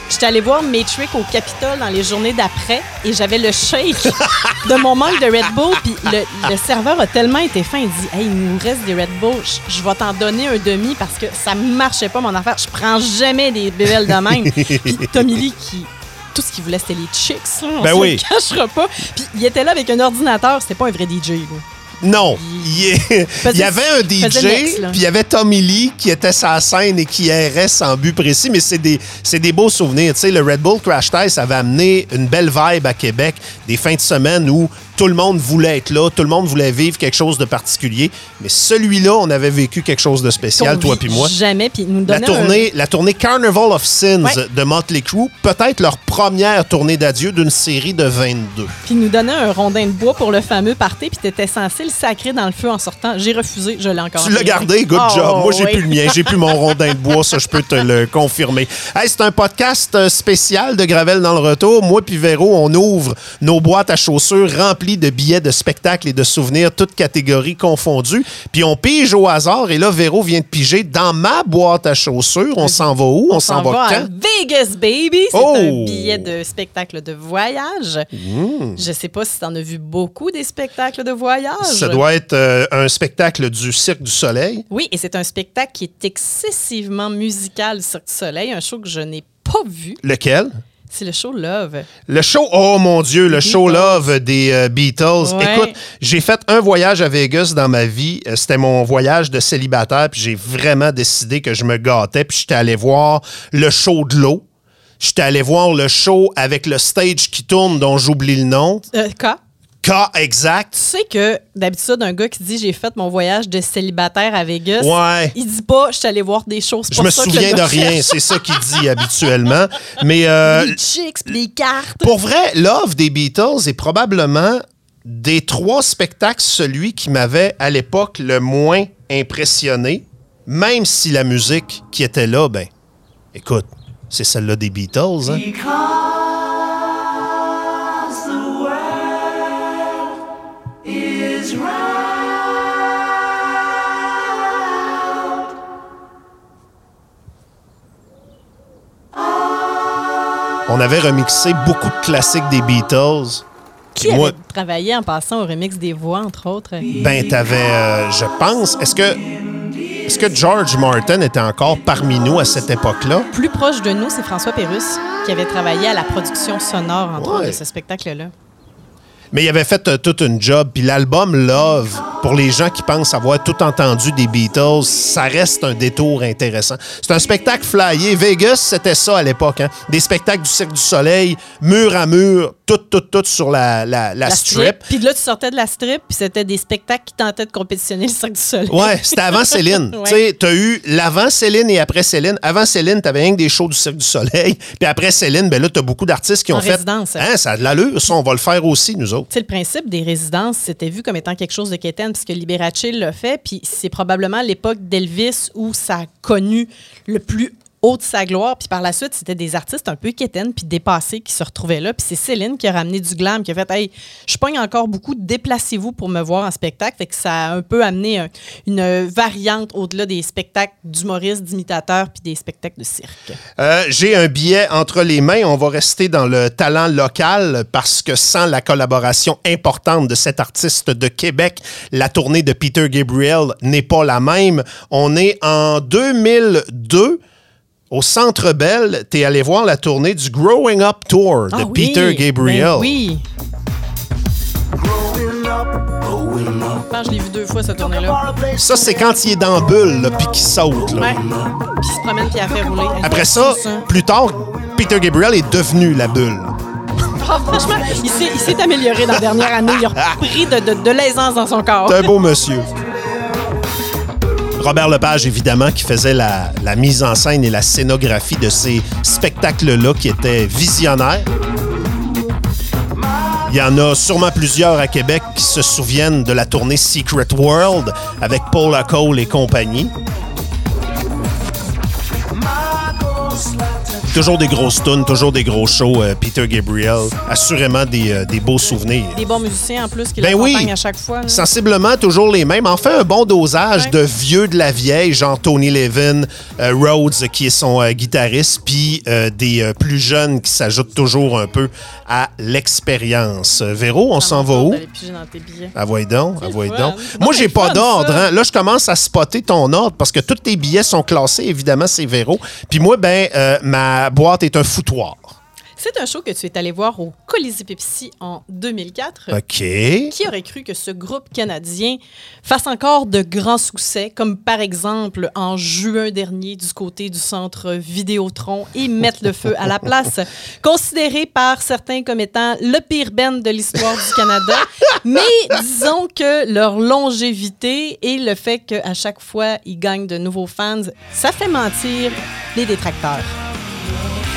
J'étais allée voir Matrix au Capitole dans les journées d'après et j'avais le shake de mon manque de Red Bull. Puis le, le serveur a tellement été fin, il dit Hey, il nous reste des Red Bull, je, je vais t'en donner un demi parce que ça marchait pas mon affaire. Je prends jamais des bébelles de même. Puis Tommy Lee qui. Tout ce qu'il voulait, c'était les chicks. Là, on Ben se oui. le cachera pas. Puis il était là avec un ordinateur. C'était pas un vrai DJ. là. Non. Il, y avait un DJ, puis il y avait Tommy Lee qui était sa scène et qui errait sans but précis, mais c'est des, beaux souvenirs. Tu sais, le Red Bull Crash Test avait amené une belle vibe à Québec, des fins de semaine où tout le monde voulait être là, tout le monde voulait vivre quelque chose de particulier, mais celui-là, on avait vécu quelque chose de spécial, toi puis moi. Jamais. Puis nous La un- tournée, la tournée Carnival of Sins Ouais. de Motley Crue, peut-être leur première tournée d'adieu d'une série de 22. Puis nous donnait un rondin de bois pour le fameux party, puis t'étais censé le sacrer dans le feu en sortant. J'ai refusé, je l'ai encore. Tu l'as gardé, good Oh, job. Moi, j'ai oui. plus le mien. J'ai plus mon rondin de bois, ça, je peux te le confirmer. Hey, c'est un podcast euh, spécial de Gravel dans le retour. Moi puis Véro, on ouvre nos boîtes à chaussures remplies de billets de spectacles et de souvenirs, toutes catégories confondues. Puis on pige au hasard. Et là, Véro vient de piger dans ma boîte à chaussures. On s'en va où? On, s'en va, à quand? Vegas, baby! C'est Oh! un billet de spectacle de voyage. Je sais pas si t'en as vu beaucoup des spectacles de voyage. Ça doit être euh, un spectacle du Cirque du Soleil. Oui, et c'est un spectacle qui est excessivement musical du Cirque du Soleil, un show que je n'ai pas vu. Lequel? C'est le show Love. Le show, oh mon Dieu, le show. Love des euh, Beatles. Ouais. Écoute, j'ai fait un voyage à Vegas dans ma vie. Euh, C'était mon voyage de célibataire, puis j'ai vraiment décidé que je me gâtais, puis j'étais allé voir le show de l'eau. J'étais allé voir le show avec le stage qui tourne, dont j'oublie le nom. Euh, K. Exact. Tu sais que d'habitude, un gars qui dit j'ai fait mon voyage de célibataire à Vegas, Ouais. il dit pas je suis allé voir des choses. Je me souviens de rien, c'est ça qu'il dit habituellement. Mais euh, Les chicks, les cartes. Pour vrai, Love des Beatles est probablement des trois spectacles celui qui m'avait à l'époque le moins impressionné, même si la musique qui était là, ben, écoute, c'est celle-là des Beatles. hein. On avait remixé beaucoup de classiques des Beatles. Qui Moi- avait travaillé en passant au remix des voix, entre autres? Ben, t'avais, euh, je pense, est-ce que, est-ce que George Martin était encore parmi nous à cette époque-là? Plus proche de nous, c'est François Pérusse, qui avait travaillé à la production sonore, entre Ouais. autres, de ce spectacle-là. Mais il avait fait euh, toute une job. Puis l'album Love, pour les gens qui pensent avoir tout entendu des Beatles, ça reste un détour intéressant. C'est un spectacle flyé. Vegas, c'était ça à l'époque. hein. Des spectacles du Cirque du Soleil, mur à mur, tout, tout, tout sur la, la, la La strip. Puis là, tu sortais de la strip, puis c'était des spectacles qui tentaient de compétitionner le Cirque du Soleil. Ouais, c'était avant Céline. Ouais. Tu t'as eu l'avant Céline et après Céline. Avant Céline, t'avais rien que des shows du Cirque du Soleil. Puis après Céline, ben là, t'as beaucoup d'artistes qui ont En fait. résidence. Hein, ça a de l'allure, ça, on va le faire aussi, nous autres. Tu sais, le principe des résidences, c'était vu comme étant quelque chose de quétaine, puisque Liberace l'a fait, puis c'est probablement l'époque d'Elvis où ça a connu le plus de sa gloire. Puis par la suite, c'était des artistes un peu quétaines puis dépassés qui se retrouvaient là. Puis c'est Céline qui a ramené du glam, qui a fait Hey, je pogne encore beaucoup, déplacez-vous pour me voir en spectacle. Fait que ça a un peu amené un- une variante au-delà des spectacles d'humoristes, d'imitateurs puis des spectacles de cirque. Euh, J'ai un billet entre les mains. On va rester dans le talent local parce que sans la collaboration importante de cet artiste de Québec, la tournée de Peter Gabriel n'est pas la même. On est en 2002. Au Centre Bell, tu es allé voir la tournée du Growing Up Tour de Ah oui, Peter Gabriel. ben oui. Je pense que je l'ai vu deux fois, cette tournée-là. Ça, c'est quand il est dans la bulle, puis qu'il saute. là. Ouais. Puis il se promène puis il a fait rouler. Après ça, plus tard, Peter Gabriel est devenu la bulle. Ah, franchement, il s'est, il s'est amélioré dans la dernière année. Il a repris de, de- de l'aisance dans son corps. C'est un beau monsieur. Robert Lepage, évidemment, qui faisait la, mise en scène et la scénographie de ces spectacles-là qui étaient visionnaires. Il y en a sûrement plusieurs à Québec qui se souviennent de la tournée Secret World avec Paula Cole et compagnie. Toujours des grosses tunes, toujours des gros shows, euh, Peter Gabriel. Assurément des, euh, des beaux souvenirs. Des bons musiciens en plus qui Ben l'accompagnent oui. à chaque fois. là. Sensiblement toujours les mêmes. En fait, un bon dosage Ouais. de vieux de la vieille, genre Tony Levin, euh, Rhodes, qui est son guitariste, puis des plus jeunes qui s'ajoutent toujours un peu à l'expérience. Véro, on s'en va où? Billets. Ah, donc, C'est ah, donc. Moi, j'ai pas d'ordre. hein. Là, je commence à spotter ton ordre parce que tous tes billets sont classés. Évidemment, c'est Véro. Puis moi, ben, euh, ma boîte est un foutoir. C'est un show que tu es allé voir au Colisée Pepsi en 2004. OK. Qui aurait cru que ce groupe canadien fasse encore de grands succès, comme par exemple en juin dernier du côté du centre Vidéotron et mettre le feu à la place, considéré par certains comme étant le pire band de l'histoire du Canada. Mais disons que leur longévité et le fait qu'à chaque fois ils gagnent de nouveaux fans, ça fait mentir les détracteurs.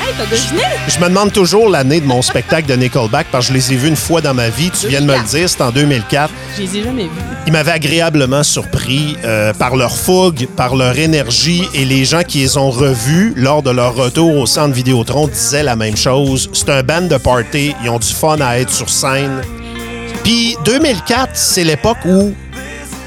Hey, t'as deviné? Je me demande toujours l'année de mon spectacle de Nickelback parce que je les ai vus une fois dans ma vie. Tu viens de me le dire, c'est en 2004. Je les ai jamais vus. Ils m'avaient agréablement surpris euh, par leur fougue, par leur énergie et les gens qui les ont revus lors de leur retour au centre Vidéotron disaient la même chose. C'est un band de party, ils ont du fun à être sur scène. Puis 2004, c'est l'époque où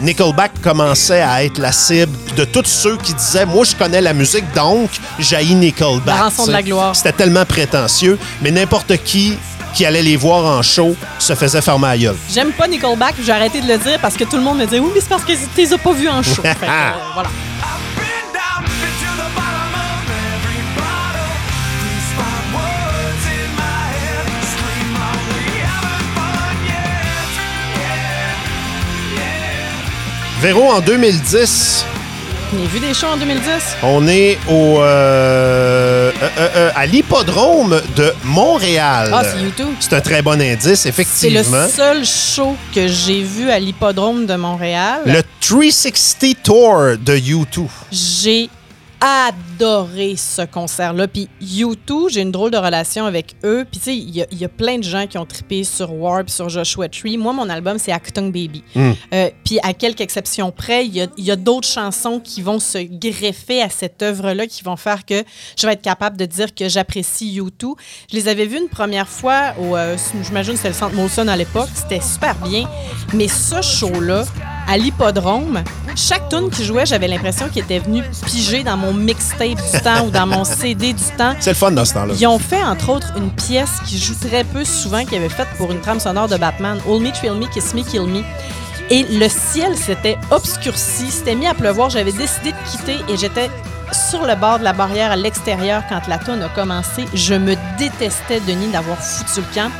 Nickelback commençait à être la cible de tous ceux qui disaient Moi, je connais la musique, donc j'haïs Nickelback. La rançon de la gloire. C'était tellement prétentieux, mais n'importe qui qui allait les voir en show se faisait fermer la gueule. J'aime pas Nickelback, j'ai arrêté de le dire parce que tout le monde me disait oui, mais c'est parce que tu les as pas vus en show. Fait que, euh, voilà. Véro, en 2010, J'ai vu des shows en 2010. on est au euh, euh, euh, euh, à l'hippodrome de Montréal. Ah, c'est YouTube. C'est un très bon indice, C'est effectivement. le seul show que j'ai vu à l'hippodrome de Montréal. Le 360 Tour de U2. J'ai adoré ce concert-là. Puis U2, j'ai une drôle de relation avec eux. Puis tu sais, il y, a- il y a plein de gens qui ont trippé sur Warp, sur Joshua Tree. Moi, mon album, c'est Actung Baby. Euh, puis à quelques exceptions près, il y a, d'autres chansons qui vont se greffer à cette œuvre-là, qui vont faire que je vais être capable de dire que j'apprécie U2. Je les avais vus une première fois au, euh, j'imagine que c'était le Centre Molson à l'époque. C'était super bien. Mais ce show-là, à l'hippodrome, chaque tune qui jouait, j'avais l'impression qu'il était venu piger dans mon mixtape du temps ou dans mon CD du temps. C'est le fun dans ce temps-là. Ils ont fait, entre autres, une pièce qui joue très peu souvent, qu'ils avaient faite pour une trame sonore de Batman, Hold Me, Thrill Me, Kiss Me, Kill Me. Et le ciel s'était obscurci, s'était mis à pleuvoir. J'avais décidé de quitter et j'étais sur le bord de la barrière à l'extérieur quand la tune a commencé. Je me détestais, Denis, d'avoir foutu le camp.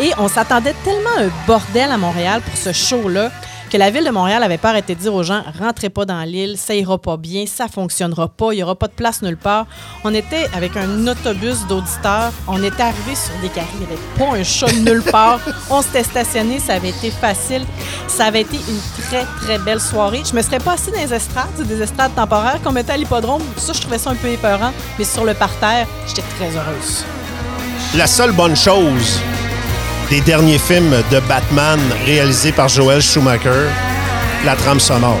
Et on s'attendait tellement à un bordel à Montréal pour ce show-là que la ville de Montréal avait pas arrêté de dire aux gens rentrez pas dans l'île, ça ira pas bien, ça fonctionnera pas, il y aura pas de place nulle part. On était avec un autobus d'auditeurs, on était arrivé sur des carrés, il n'y avait pas un chat nulle part. On s'était stationné, ça avait été facile. Ça avait été une très très belle soirée. Je me serais pas assis dans les estrades, des estrades temporaires qu'on mettait à l'hippodrome. Ça, je trouvais ça un peu épeurant, mais sur le parterre, j'étais très heureuse. La seule bonne chose des derniers films de Batman réalisés par Joel Schumacher, la trame sonore.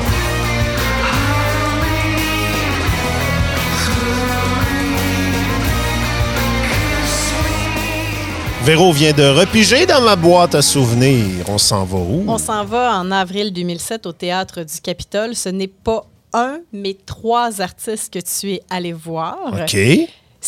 Véro vient de repiger dans ma boîte à souvenirs. On s'en va où? On s'en va en avril 2007 au Théâtre du Capitole. Ce n'est pas un, mais trois artistes que tu es allé voir. OK.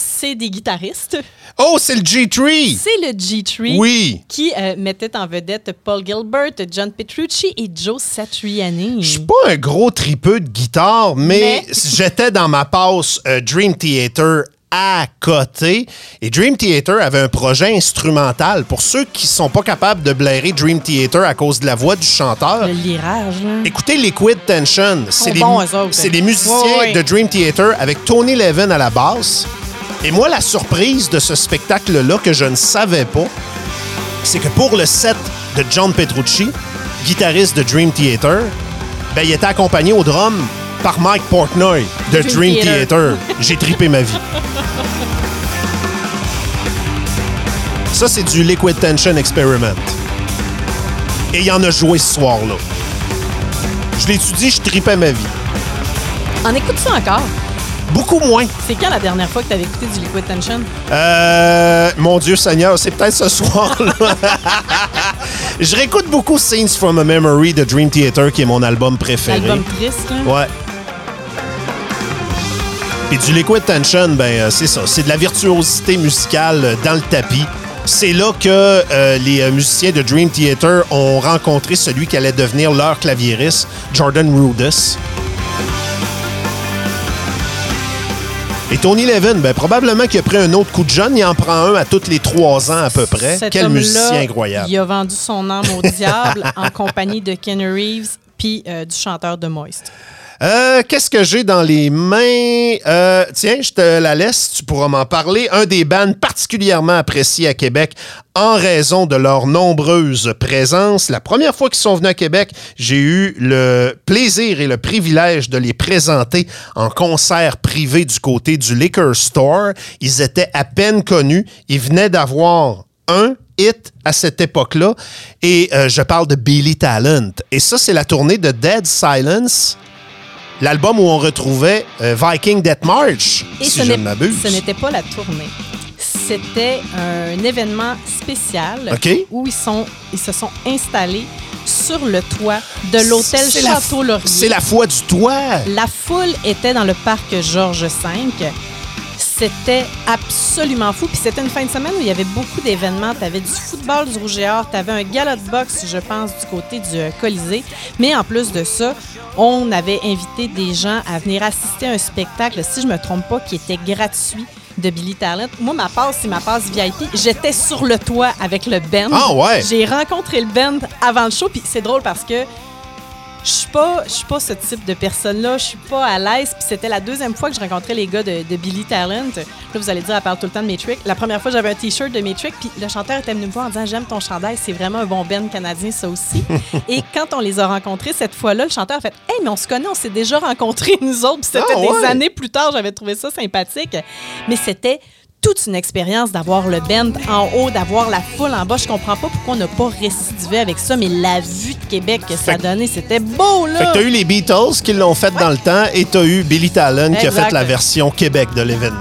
C'est des guitaristes. Oh, c'est le G3! C'est le G3 Oui. qui euh, mettait en vedette Paul Gilbert, John Petrucci et Joe Satriani. Je suis pas un gros tripeux de guitare, mais, Mais- j'étais dans ma passe euh, Dream Theater à côté. Et Dream Theater avait un projet instrumental. Pour ceux qui sont pas capables de blairer Dream Theater à cause de la voix du chanteur, Le lirage, écoutez Liquid Tension. C'est autres. c'est des musiciens de Dream Theater avec Tony Levin à la basse. Et moi, la surprise de ce spectacle-là que je ne savais pas, c'est que pour le set de John Petrucci, guitariste de Dream Theater, ben, il était accompagné au drum par Mike Portnoy de Dream, Dream Theater. Theater. J'ai tripé ma vie. Ça, c'est du Liquid Tension Experiment. Et il en a joué ce soir-là. Je l'étudie, je tripais ma vie. En écoute ça encore? Beaucoup moins. C'est quand la dernière fois que tu avais écouté du Liquid Tension? Euh, mon Dieu Seigneur, c'est peut-être ce soir-là. je réécoute beaucoup Scenes from a Memory de Dream Theater, qui est mon album préféré. L'album triste, là. Ouais. Et du Liquid Tension, ben euh, c'est ça. C'est de la virtuosité musicale euh, dans le tapis. C'est là que euh, les musiciens de Dream Theater ont rencontré celui qui allait devenir leur claviériste, Jordan Rudess. Et Tony Levin, ben, probablement qu'il a pris un autre coup de jeune. Il en prend un à tous les trois ans à peu près. Cet Quel musicien incroyable. Il a vendu son âme au diable en compagnie de Ken Reeves puis euh, du chanteur de Moist. Euh, Qu'est-ce que j'ai dans les mains? Euh, tiens, je te la laisse, tu pourras m'en parler. Un des bands particulièrement appréciés à Québec en raison de leur nombreuse présence. La première fois qu'ils sont venus à Québec, j'ai eu le plaisir et le privilège de les présenter en concert privé du côté du Liquor Store. Ils étaient à peine connus. Ils venaient d'avoir un hit à cette époque-là. Et euh, je parle de Billy Talent. Et ça, c'est la tournée de Dead Silence l'album où on retrouvait euh, Viking Death March, Et si ce je ne m'abuse. ce n'était pas la tournée. C'était un événement spécial où ils, sont, ils se sont installés sur le toit de l'hôtel C'est la- Château Laurier. C'est la foi du toit. La foule était dans le parc Georges V. C'était absolument fou. Puis c'était une fin de semaine où il y avait beaucoup d'événements. Tu avais du football du Rouge et Or, tu avais un gala de boxe, je pense, du côté du euh, Colisée. Mais en plus de ça, on avait invité des gens à venir assister à un spectacle, si je me trompe pas, qui était gratuit de Billy Talent. Moi, ma passe, c'est ma passe VIP. J'étais sur le toit avec le band. Ah ouais? J'ai rencontré le band avant le show, puis c'est drôle parce que je suis pas, je suis pas ce type de personne-là. Je suis pas à l'aise. Puis c'était la deuxième fois que je rencontrais les gars de, de Billy Talent. Là, vous allez dire, elle parle tout le temps de Matrix. La première fois, j'avais un T-shirt de Matrix. Puis le chanteur était venu me voir en disant, j'aime ton chandail. C'est vraiment un bon band canadien, ça aussi. Et quand on les a rencontrés cette fois-là, le chanteur a fait, hey, mais on se connaît, on s'est déjà rencontrés nous autres. Puis c'était Ah, des années plus tard. J'avais trouvé ça sympathique. Mais c'était toute une expérience d'avoir le band en haut, d'avoir la foule en bas. Je comprends pas pourquoi on n'a pas récidivé avec ça, mais la vue de Québec que ça donnait, c'était beau, là! Fait que t'as eu les Beatles qui l'ont fait dans le temps et t'as eu Billy Talent qui a fait la version Québec de l'événement.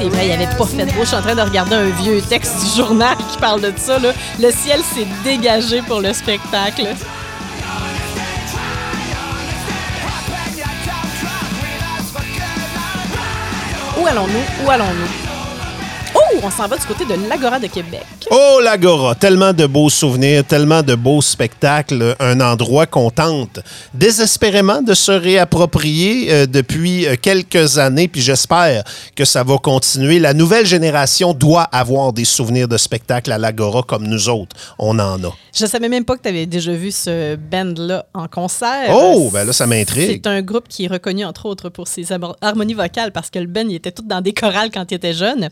C'est vrai, il avait pas fait beau. Je suis en train de regarder un vieux texte du journal qui parle de ça. Là. Le ciel s'est dégagé pour le spectacle. Où allons-nous? Où allons-nous? Oh, on s'en va du côté de l'Agora de Québec. Oh, l'Agora! Tellement de beaux souvenirs, tellement de beaux spectacles. Un endroit qu'on tente désespérément de se réapproprier euh, depuis euh, quelques années, puis j'espère que ça va continuer. La nouvelle génération doit avoir des souvenirs de spectacles à l'Agora comme nous autres. On en a. Je savais même pas que tu avais déjà vu ce band-là en concert. Oh, ben là, ça m'intrigue. C'est un groupe qui est reconnu, entre autres, pour ses har- harmonies vocales parce que le band, il était tout dans des chorales quand il était jeune.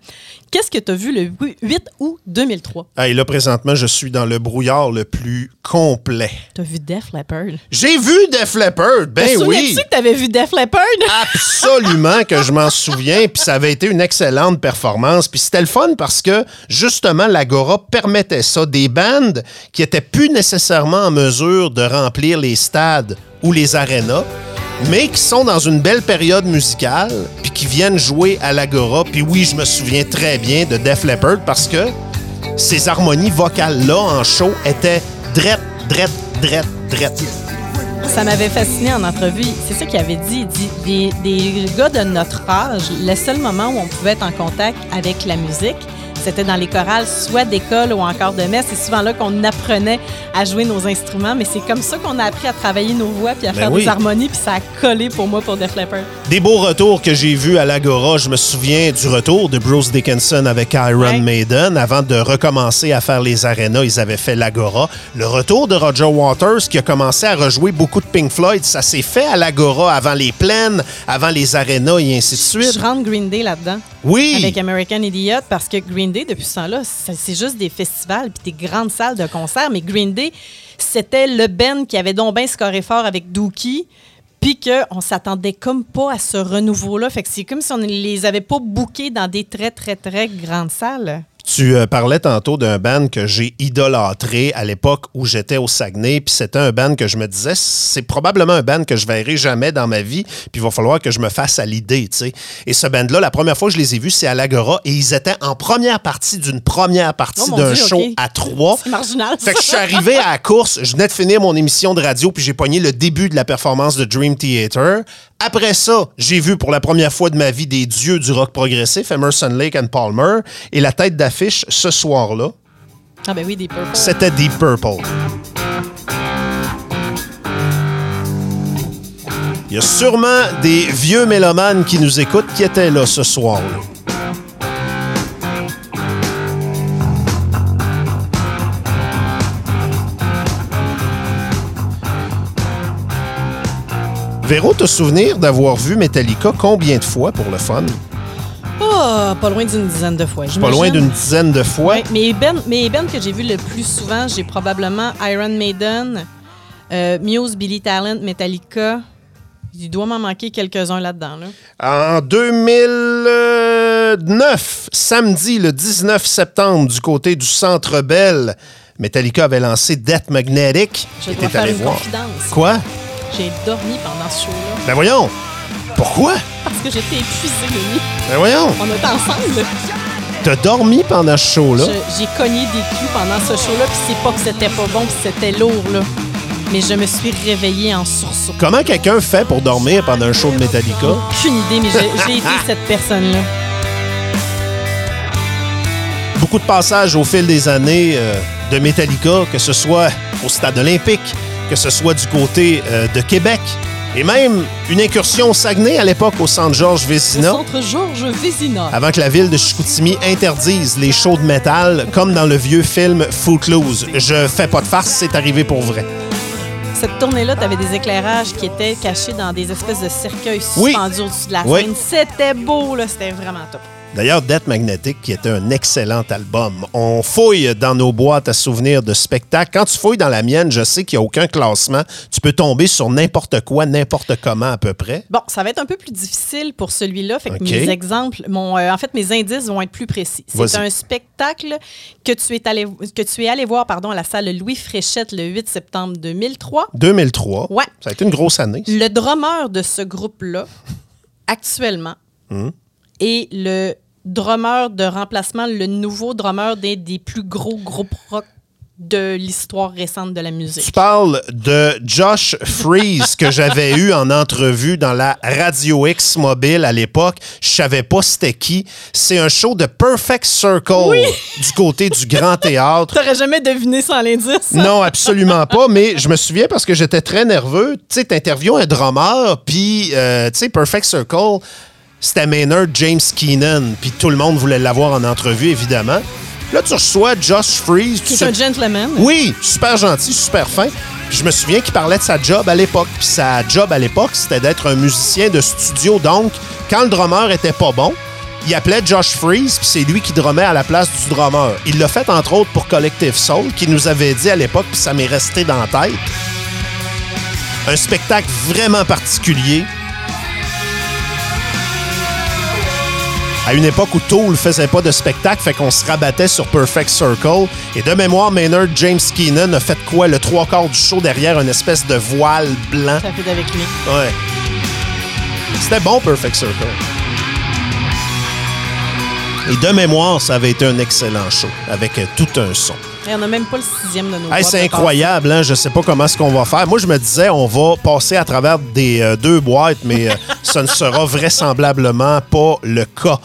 Qu'est-ce que tu as vu le 8 août 2003? Et là, présentement, je suis dans le brouillard le plus complet. Tu as vu Def Leppard? J'ai vu Def Leppard, ben Te oui! souviens-tu que tu avais vu Def Leppard? Absolument que je m'en souviens, puis ça avait été une excellente performance. Puis c'était le fun parce que, justement, l'Agora permettait ça. Des bandes qui étaient plus nécessairement en mesure de remplir les stades ou les arénas mais qui sont dans une belle période musicale, puis qui viennent jouer à l'Agora. Puis oui, je me souviens très bien de Def Leppard parce que ces harmonies vocales-là en show étaient drette, drette, drette, drette. Ça m'avait fasciné en entrevue. C'est ça qu'il avait dit. Il dit des, des gars de notre âge, le seul moment où on pouvait être en contact avec la musique, c'était dans les chorales, soit d'école ou encore de messe. C'est souvent là qu'on apprenait à jouer nos instruments, mais c'est comme ça qu'on a appris à travailler nos voix puis à Ben faire oui. des harmonies, puis ça a collé pour moi pour Def Leppard. Des beaux retours que j'ai vus à l'Agora. Je me souviens du retour de Bruce Dickinson avec Iron Ouais. Maiden. Avant de recommencer à faire les arénas, ils avaient fait l'Agora. Le retour de Roger Waters qui a commencé à rejouer beaucoup de Pink Floyd, ça s'est fait à l'Agora avant les plaines, avant les arénas et ainsi de suite. Je rentre Green Day là-dedans. Oui! Avec American Idiot, parce que Green Day, depuis ce temps-là, c'est juste des festivals puis des grandes salles de concert. Mais Green Day, c'était le band qui avait donc bien scoré fort avec Dookie, puis qu'on s'attendait comme pas à ce renouveau-là. C'est comme si on ne les avait pas bookés dans des très, très, très grandes salles. Tu euh, parlais tantôt d'un band que j'ai idolâtré à l'époque où j'étais au Saguenay, puis c'était un band que je me disais, c'est probablement un band que je verrai jamais dans ma vie, puis il va falloir que je me fasse à l'idée, tu sais. Et ce band-là, la première fois que je les ai vus, c'est à l'Agora, et ils étaient en première partie d'une première partie Oh d'un show à trois. C'est marginal. Fait que je suis arrivé à la course, je venais de finir mon émission de radio, puis j'ai pogné le début de la performance de Dream Theater. Après ça, j'ai vu pour la première fois de ma vie des dieux du rock progressif, Emerson Lake and Palmer, et la tête d'affiche ce soir-là, Ah ben oui, des Purple. c'était Deep Purple. Il y a sûrement des vieux mélomanes qui nous écoutent qui étaient là ce soir-là. Véro, te souvenir d'avoir vu Metallica combien de fois pour le fun? Ah, pas loin d'une dizaine de fois. Pas loin d'une dizaine de fois? Ouais, mais ben, mes bands que j'ai vus le plus souvent, j'ai probablement Iron Maiden, euh, Muse, Billy Talent, Metallica. Il doit m'en manquer quelques-uns là-dedans. Là. En 2009, samedi le 19 septembre, du côté du Centre Bell, Metallica avait lancé Death Magnetic. Je dois faire une voir. confidence. Quoi? J'ai dormi pendant ce show-là Ben voyons. Pourquoi? parce que j'étais épuisée nuit. Ben voyons. On était ensemble. T'as dormi pendant ce show-là? Je- J'ai cogné des clous pendant ce show-là, puis c'est pas que c'était pas bon, puis c'était lourd, là. Mais je me suis réveillée en sursaut. Comment quelqu'un fait pour dormir pendant un show de Metallica? Aucune idée, mais j'ai j'ai été cette personne-là. Beaucoup de passages au fil des années euh, de Metallica, que ce soit au Stade olympique, que ce soit du côté euh, de Québec, et même une incursion au Saguenay à l'époque au Centre Georges Au Vézina. centre Georges Vézina. avant que la ville de Chicoutimi interdise les shows de métal, comme dans le vieux film Footloose. Je fais pas de farce, c'est arrivé pour vrai. Cette tournée-là, tu avais des éclairages qui étaient cachés dans des espèces de cercueils Oui. suspendus au-dessus de la Oui. scène. C'était beau, là. C'était vraiment top. D'ailleurs, Death Magnetic, qui était un excellent album. On fouille dans nos boîtes à souvenirs de spectacles. Quand tu fouilles dans la mienne, je sais qu'il n'y a aucun classement. Tu peux tomber sur n'importe quoi, n'importe comment à peu près. Bon, ça va être un peu plus difficile pour celui-là. Fait que mes exemples, mon, euh, en fait, mes indices vont être plus précis. C'est un spectacle que tu es allé, que tu es allé voir pardon, à la salle Louis Fréchette le 8 septembre 2003. 2003. Ouais. Ça a été une grosse année. Le drummer de ce groupe-là, actuellement, Hmm. Est le drummer de remplacement, le nouveau drummer des, des plus gros groupes rock de l'histoire récente de la Tu musique. parles de Josh Freeze que j'avais eu en entrevue dans la Radio X mobile à l'époque. Je savais pas c'était qui. C'est un show de Perfect Circle du côté du Grand Théâtre. T'aurais jamais deviné sans l'indice. Non, absolument pas. Mais je me souviens parce que j'étais très nerveux. Tu sais, t'interviews un drummer, puis, euh, tu sais, Perfect Circle, c'était Maynard James Keenan, puis tout le monde voulait l'avoir en entrevue, évidemment. Là, tu reçois Josh Freeze. Qui est un gentleman. oui, super gentil, super fin. Puis je me souviens qu'il parlait de sa job à l'époque. Puis sa job à l'époque, c'était d'être un musicien de studio. Donc, quand le drummer était pas bon, il appelait Josh Freeze, puis c'est lui qui drummait à la place du drummer. Il l'a fait entre autres pour Collective Soul, qui nous avait dit à l'époque, puis ça m'est resté dans la tête. Un spectacle vraiment particulier. À une époque où Tool faisait pas de spectacle, fait qu'on se rabattait sur Perfect Circle. Et de mémoire, Maynard James Keenan a fait quoi le trois quarts du show derrière une espèce de voile blanc? Ça fait avec lui. Ouais. C'était bon, Perfect Circle. Et de mémoire, ça avait été un excellent show, avec euh, tout un son. Et on n'a même pas le sixième de nos Hey, c'est incroyable, hein? je sais pas comment est-ce qu'on va faire. Moi, je me disais, on va passer à travers des euh, deux boîtes, mais euh, ce ne sera vraisemblablement pas le cas.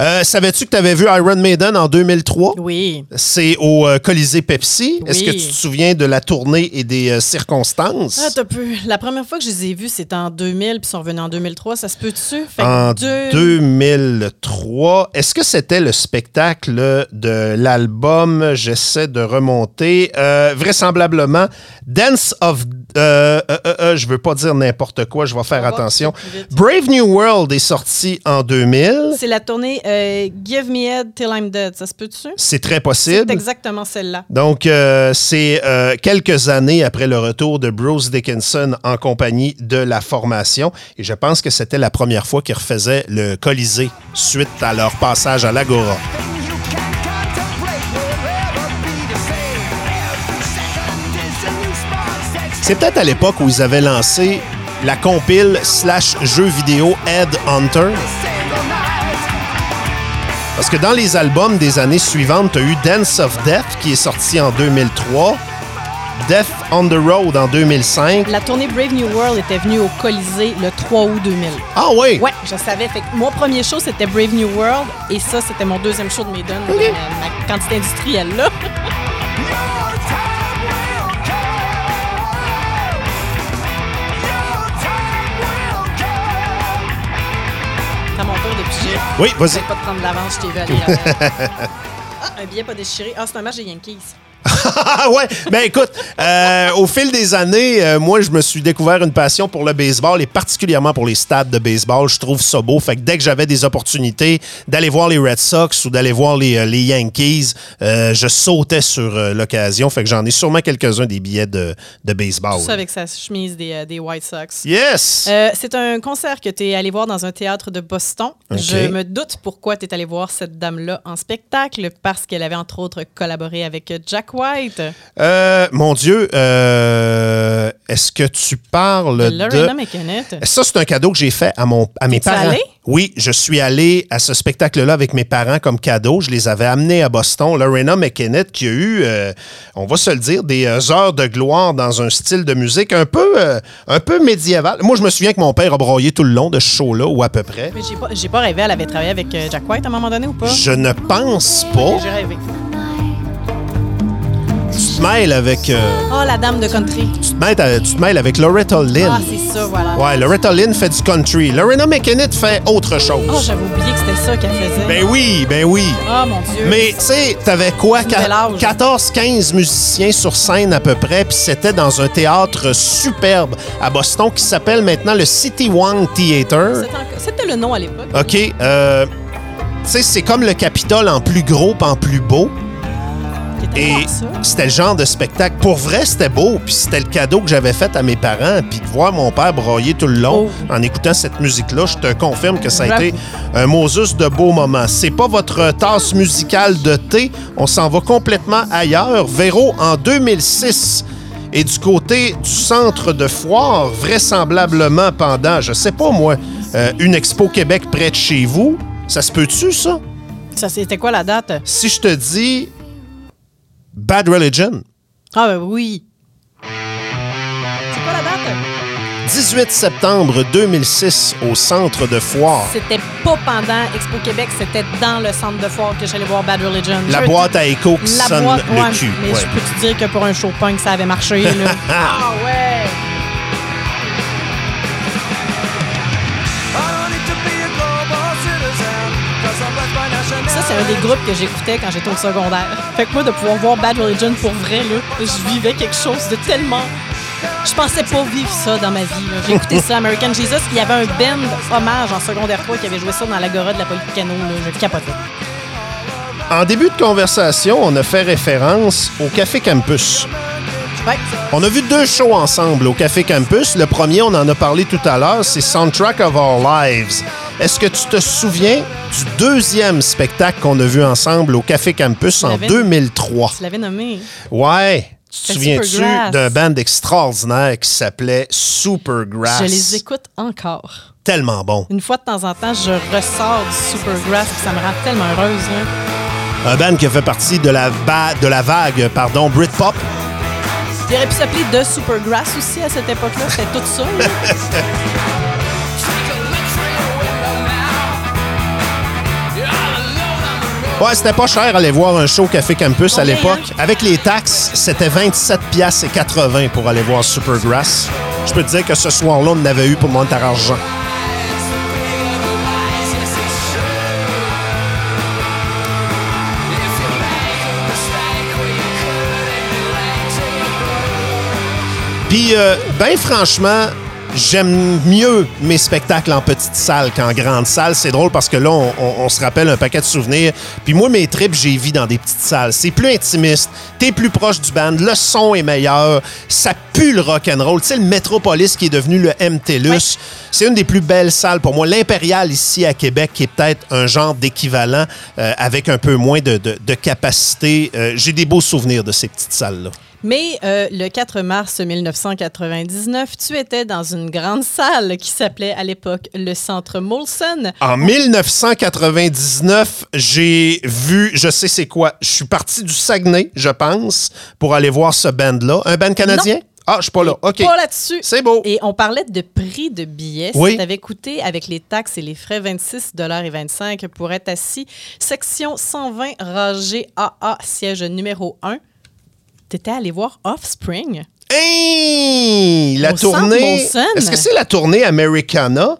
Euh, Savais-tu que tu avais vu Iron Maiden en 2003? passes. Oui. C'est au euh, Colisée Pepsi. Est-ce Oui. que tu te souviens de la tournée et des euh, circonstances? Ah, t'as peu. La première fois que je les ai vus, c'était en 2000, puis ils sont revenus en 2003. Ça se peut-tu? En deux- 2003. Est-ce que c'était le spectacle de l'album? J'essaie de remonter? Euh, vraisemblablement, Dance of... Euh, euh, euh, euh, je veux pas dire n'importe quoi, je vais faire va attention. Brave New World est sorti en 2000. C'est la tournée euh, Give Me Head Till I'm Dead. Ça se peut-tu? C'est très C'est possible. exactement celle-là. Donc, c'est quelques années après le retour de Bruce Dickinson en compagnie de la formation. Et je pense que c'était la première fois qu'ils refaisaient le Colisée suite à leur passage à l'Agora. C'est peut-être à l'époque où ils avaient lancé la compile slash jeu vidéo Head Hunter. single night. Parce que dans les albums des années suivantes, tu as eu Dance of Death qui est sorti en 2003, Death on the Road en 2005. La tournée Brave New World était venue au Colisée le 3 août 2000. Ah oui! Ouais, je savais. Fait que mon premier show, c'était Brave New World. Et ça, c'était mon deuxième show de Maiden. Euh, ma quantité industrielle, là. Piger. Oui, vas-y. J'essaie pas de prendre de l'avance, je t'ai vu aller. Ah, un billet pas déchiré. Ah, c'est un match des Yankees. Ah ouais, ben écoute, euh, au fil des années, euh, moi je me suis découvert une passion pour le baseball et particulièrement pour les stades de baseball. Je trouve ça beau. Fait que dès que j'avais des opportunités d'aller voir les Red Sox ou d'aller voir les, euh, les Yankees, je sautais sur l'occasion. Fait que j'en ai sûrement quelques-uns des billets de, de baseball. Tout ça avec sa chemise des, des White Sox. Yes! C'est un concert que tu es allé voir dans un théâtre de Boston. Je me doute pourquoi tu es allé voir cette dame-là en spectacle, parce qu'elle avait entre autres collaboré avec Jack White. Euh, mon Dieu, euh, est-ce que tu parles de... Lorena McKennett. Ça, c'est un cadeau que j'ai fait à, mon, à mes parents. allé? Oui, je suis allé à ce spectacle-là avec mes parents comme cadeau. Je les avais amenés à Boston. Lorena McKennett qui a eu, euh, on va se le dire, des euh, heures de gloire dans un style de musique un peu, euh, un peu médiéval. Moi, je me souviens que mon père a broyé tout le long de ce show-là, ou à peu près. Mais j'ai pas, pas rêvé, elle avait travaillé avec Jack White à un moment donné ou pas? Je ne pense pas. J'ai rêvé. Tu te mêles avec, euh, Oh, la dame de country. tu te mêles, à- tu te mêles avec Loretta Lynn. Ah, c'est ça, voilà. ouais, Loretta Lynn fait du country. Lorena McKennett fait autre chose. Oh, j'avais oublié que c'était ça qu'elle faisait. ben oui, ben oui. Oh, mon Dieu. Mais tu sais, t'avais quoi? C'est bel âge. 14-15 musiciens sur scène à peu près, puis c'était dans un théâtre superbe à Boston qui s'appelle maintenant le City One Theater. C'était le nom à l'époque. OK. euh, tu sais, c'est comme le Capitole en plus gros pis en plus beau. Et c'était le genre de spectacle. Pour vrai, c'était beau. Puis c'était le cadeau que j'avais fait à mes parents. Puis de voir mon père broyer tout le long Oh. en écoutant cette musique-là, je te confirme que ça a Bravo. été un Moses de beau moment. C'est pas votre tasse musicale de thé. On s'en va complètement ailleurs. Véro, en 2006, et du côté du centre de foire, vraisemblablement pendant, je sais pas moi, euh, une Expo Québec près de chez vous. Ça se peut-tu, ça? Ça, c'était quoi la date? Si je te dis Bad Religion, Ah, ben oui. C'est quoi la date? 18 septembre 2006 au centre de foire. C'était pas pendant Expo Québec, c'était dans le centre de foire que j'allais voir Bad Religion. La Je- boîte à écho qui La sonne boîte, le cul. Mais Ouais. je peux te dire que pour un show punk, ça avait marché, là. ah ouais! Ça, c'est un des groupes que j'écoutais quand j'étais au secondaire. Fait que moi, de pouvoir voir Bad Religion pour vrai, là, je vivais quelque chose de tellement... Je pensais pas vivre ça dans ma vie. J'ai écouté ça, American Jesus. Il y avait un band hommage en secondaire 3 qui avait joué ça dans l'agora de la Polycano. Là. Je capotais. En début de conversation, on a fait référence au Café Campus. Ouais. On a vu deux shows ensemble au Café Campus. Le premier, on en a parlé tout à l'heure, c'est Soundtrack of Our Lives. Est-ce que tu te souviens du deuxième spectacle qu'on a vu ensemble au Café Campus en l'avais- 2003? Tu l'avais nommé. Ouais. Tu te souviens-tu d'un band extraordinaire qui s'appelait Supergrass? Je les écoute encore. tellement bon. Une fois de temps en temps, je ressors du Supergrass puis ça me rend tellement heureuse. là. Un band qui a fait partie de la, ba- de la vague pardon, Britpop. Il aurait pu s'appeler The Supergrass aussi à cette époque-là. C'était tout ça. Ouais, c'était pas cher aller voir un show Café Campus à l'époque. hein? Avec les taxes, c'était 27 piastres et 80 pour aller voir Supergrass. Je peux te dire que ce soir-là, on avait eu pour monter à argent. Puis, euh, ben franchement, j'aime mieux mes spectacles en petite salle qu'en grande salle. C'est drôle parce que là, on, on- on se rappelle un paquet de souvenirs. Puis moi, mes trips, j'ai vu dans des petites salles. C'est plus intimiste. T'es plus proche du band. Le son est meilleur. Ça pue le rock'n'roll. Tu sais, le Métropolis qui est devenu le MTLUS. C'est une des plus belles salles pour moi. L'Impérial ici à Québec, qui est peut-être un genre d'équivalent euh, avec un peu moins de, de- de capacité. Euh, j'ai des beaux souvenirs de ces petites salles-là. Mais euh, le 4 mars 1999, tu étais dans une grande salle qui s'appelait à l'époque le Centre Molson. En 1999, j'ai vu, je sais c'est quoi, je suis parti du Saguenay, je pense, pour aller voir ce band-là. Un band canadien? Non. Ah, je suis pas là. OK. Pas là-dessus. C'est beau. Et on parlait de prix de billets. Oui. Si tu avais coûté avec les taxes et les frais 26 et 25 pour être assis, section 120 rangée AA, siège numéro 1, tu étais allé voir Offspring. Hey! La Au tournée. Est-ce que c'est la tournée Americana?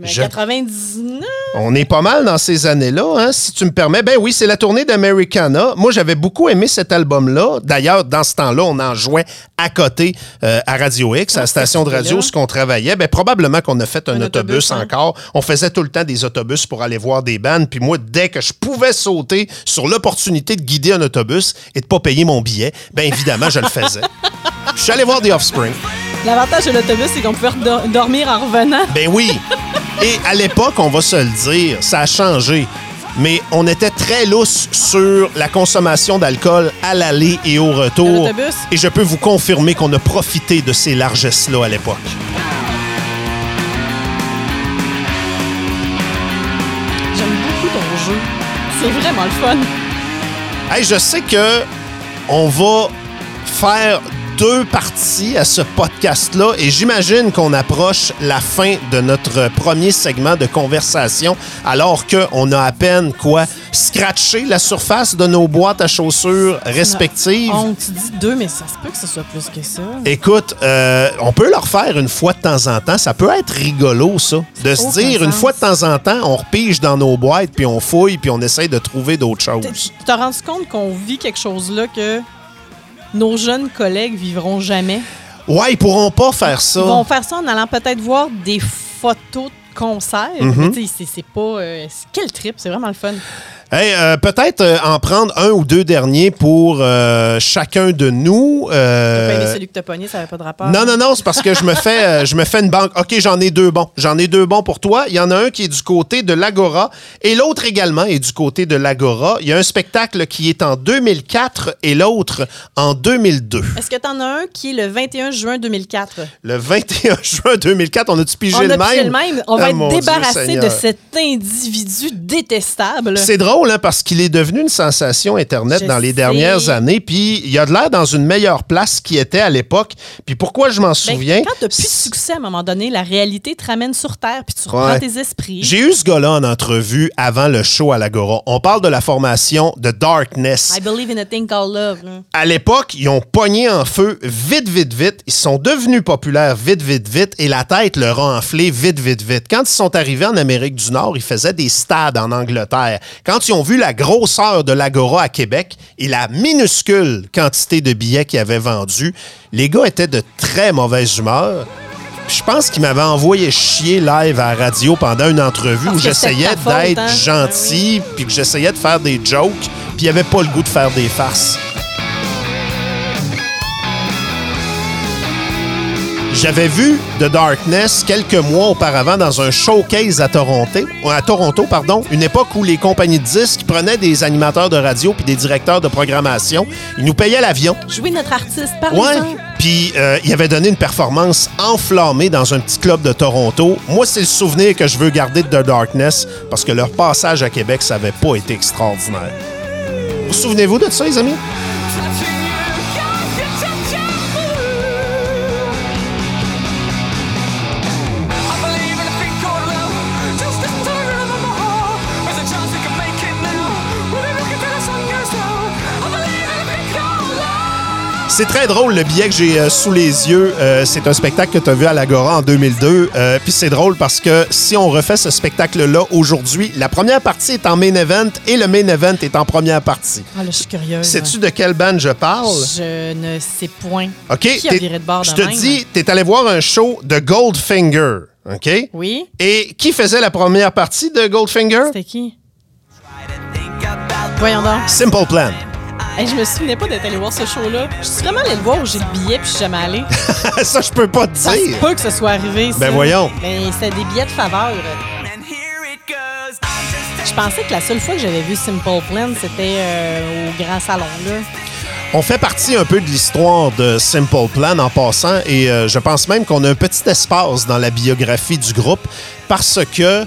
Mais Je- 99. On est pas mal dans ces années-là, hein, si tu me permets. Ben oui, c'est la tournée d'Americana. Moi, j'avais beaucoup aimé cet album-là. D'ailleurs, dans ce temps-là, on en jouait à côté euh, à Radio X, à la Ah, station de radio, ce qu'on travaillait. Ben, probablement qu'on a fait un, Un autobus, autobus, hein. encore. On faisait tout le temps des autobus pour aller voir des bandes. Puis moi, dès que je pouvais sauter sur l'opportunité de guider un autobus et de pas payer mon billet, ben évidemment, je le faisais. Je suis allé voir des Offspring. L'avantage de l'autobus, c'est qu'on pouvait dormir en revenant. Ben oui. Et à l'époque, on va se le dire, ça a changé. Mais on était très lousse sur la consommation d'alcool à l'aller et au retour. Et je peux vous confirmer qu'on a profité de ces largesses-là à l'époque. J'aime beaucoup ton jeu. C'est vraiment le fun. Hey, je sais que on va faire deux parties à ce podcast-là et j'imagine qu'on approche la fin de notre premier segment de conversation alors qu'on a à peine quoi scratché la surface de nos boîtes à chaussures respectives. On, tu dis deux, mais ça se peut que ce soit plus que ça. Écoute, euh, on peut leur faire une fois de temps en temps. Ça peut être rigolo, ça. De se dire, une fois de temps en temps, on repige dans nos boîtes, puis on fouille, puis on essaye de trouver d'autres T'es- choses. Tu t'as rendu compte qu'on vit quelque chose là que nos jeunes collègues vivront jamais? Ouais, ils pourront pas faire ça. Ils vont faire ça en allant peut-être voir des photos de concerts. Sais, c'est- pas... euh, quel trip, c'est vraiment le fun. Hey, euh, peut-être euh, en prendre un ou deux derniers pour euh, chacun de nous. Euh, celui que t'as pogné, ça avait pas de rapport. Non, non, non, c'est parce que je me fais, je me fais une banque. OK, j'en ai deux bons. J'en ai deux bons pour toi. Il y en a un qui est du côté de l'Agora et l'autre également est du côté de l'Agora. Il y a un spectacle qui est en 2004 et l'autre en 2002. Est-ce que t'en as un qui est le 21 juin 2004? Le 21 juin 2004, on a-tu pigé On le a même? pigé le même. On va Ah, être débarrassé de cet individu détestable. C'est drôle, hein, parce qu'il est devenu une sensation Internet Je dans les sais. dernières années, puis il a de l'air dans une meilleure place qu'il était à l'époque. Puis pourquoi je m'en Ben, souviens? quand t'as plus de succès, à un moment donné, la réalité te ramène sur Terre, puis tu reprends Ouais. tes esprits. J'ai eu ce gars-là en entrevue avant le show à l'Agora. On parle de la formation de Darkness. I believe in a thing called love. là. À l'époque, ils ont pogné en feu vite, vite, vite. Ils sont devenus populaires vite, vite, vite et la tête leur a enflé vite, vite, vite. Quand ils sont arrivés en Amérique du Nord, ils faisaient des stades en Angleterre. Quand ils ont vu la grosseur de l'Agora à Québec et la minuscule quantité de billets qu'ils avaient vendus, les gars étaient de très mauvaise humeur. Je pense qu'ils m'avaient envoyé chier live à la radio pendant une entrevue Parce où j'essayais d'être hein? gentil, puis que j'essayais de faire des jokes, puis il n'y avait pas le goût de faire des farces. J'avais vu The Darkness quelques mois auparavant dans un showcase à Toronto, à Toronto, pardon, une époque où les compagnies de disques prenaient des animateurs de radio puis des directeurs de programmation. Ils nous payaient l'avion. Jouer notre artiste, Ouais. parlez-en. Puis euh, il avait donné une performance enflammée dans un petit club de Toronto. Moi, c'est le souvenir que je veux garder de The Darkness parce que leur passage à Québec, ça avait pas été extraordinaire. Vous souvenez-vous de ça, les amis? C'est très drôle, le billet que j'ai euh, sous les yeux. euh, c'est un spectacle que tu as vu à l'Agora en 2002. Euh, Puis c'est drôle parce que si on refait ce spectacle-là aujourd'hui, la première partie est en main event et le main event est en première partie. Ah, là, je suis curieuse. Sais-tu de quelle bande je parle? Je ne sais point. OK. Qui a viré de bord Je te même? dis, tu es allé voir un show de Goldfinger. OK? Oui? Et qui faisait la première partie de Goldfinger? C'était qui? Voyons donc. Simple Plan. Hey, je me souvenais pas d'être allé voir ce show-là. Je suis vraiment allé le voir où j'ai le billet puis je suis jamais allée. ça, je peux pas te Ça se dire. peut que ce soit arrivé. ça. Ben voyons. Mais c'était des billets de faveur. Je pensais que la seule fois que j'avais vu Simple Plan, c'était euh, au Grand Salon. Là. On fait partie un peu de l'histoire de Simple Plan en passant et euh, je pense même qu'on a un petit espace dans la biographie du groupe parce que...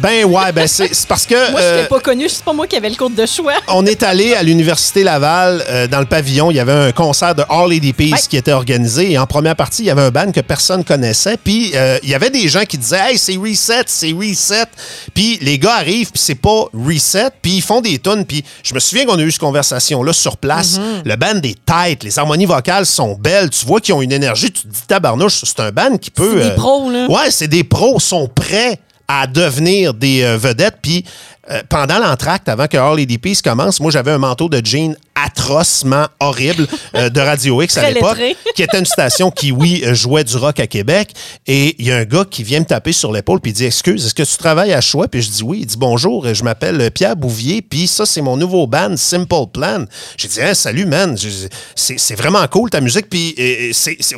Ben ouais, ben c'est parce que... Moi, je euh, l'ai pas connu. C'est pas moi qui avais le code de choix. on est allé à l'Université Laval, euh, dans le pavillon. Il y avait un concert de All Lady Peace Ouais. qui était organisé. Et en première partie, il y avait un band que personne connaissait. Puis euh, il y avait des gens qui disaient Hey, c'est Reset, c'est Reset. Puis les gars arrivent, puis c'est pas Reset. Puis ils font des tunes. Puis je me souviens qu'on a eu cette conversation-là sur place. Le band est tight, les harmonies vocales sont belles. Tu vois qu'ils ont une énergie. Tu te dis Tabarnouche, c'est un band qui peut. C'est des pros, là. Ouais, c'est des pros, sont prêts à devenir des euh, vedettes. Puis euh, pendant l'entracte, avant que All Peace commence, moi j'avais un manteau de jean atrocement horrible euh, de Radio X à l'époque, qui était une station qui, oui, euh, jouait du rock à Québec. Et il y a un gars qui vient me taper sur l'épaule puis il dit Excuse, est-ce que tu travailles à Choix? Puis je dis oui. Il dit Bonjour, je m'appelle Pierre Bouvier, puis ça, c'est mon nouveau band, Simple Plan. J'ai dit Hein, Salut, man. C'est vraiment cool ta musique, puis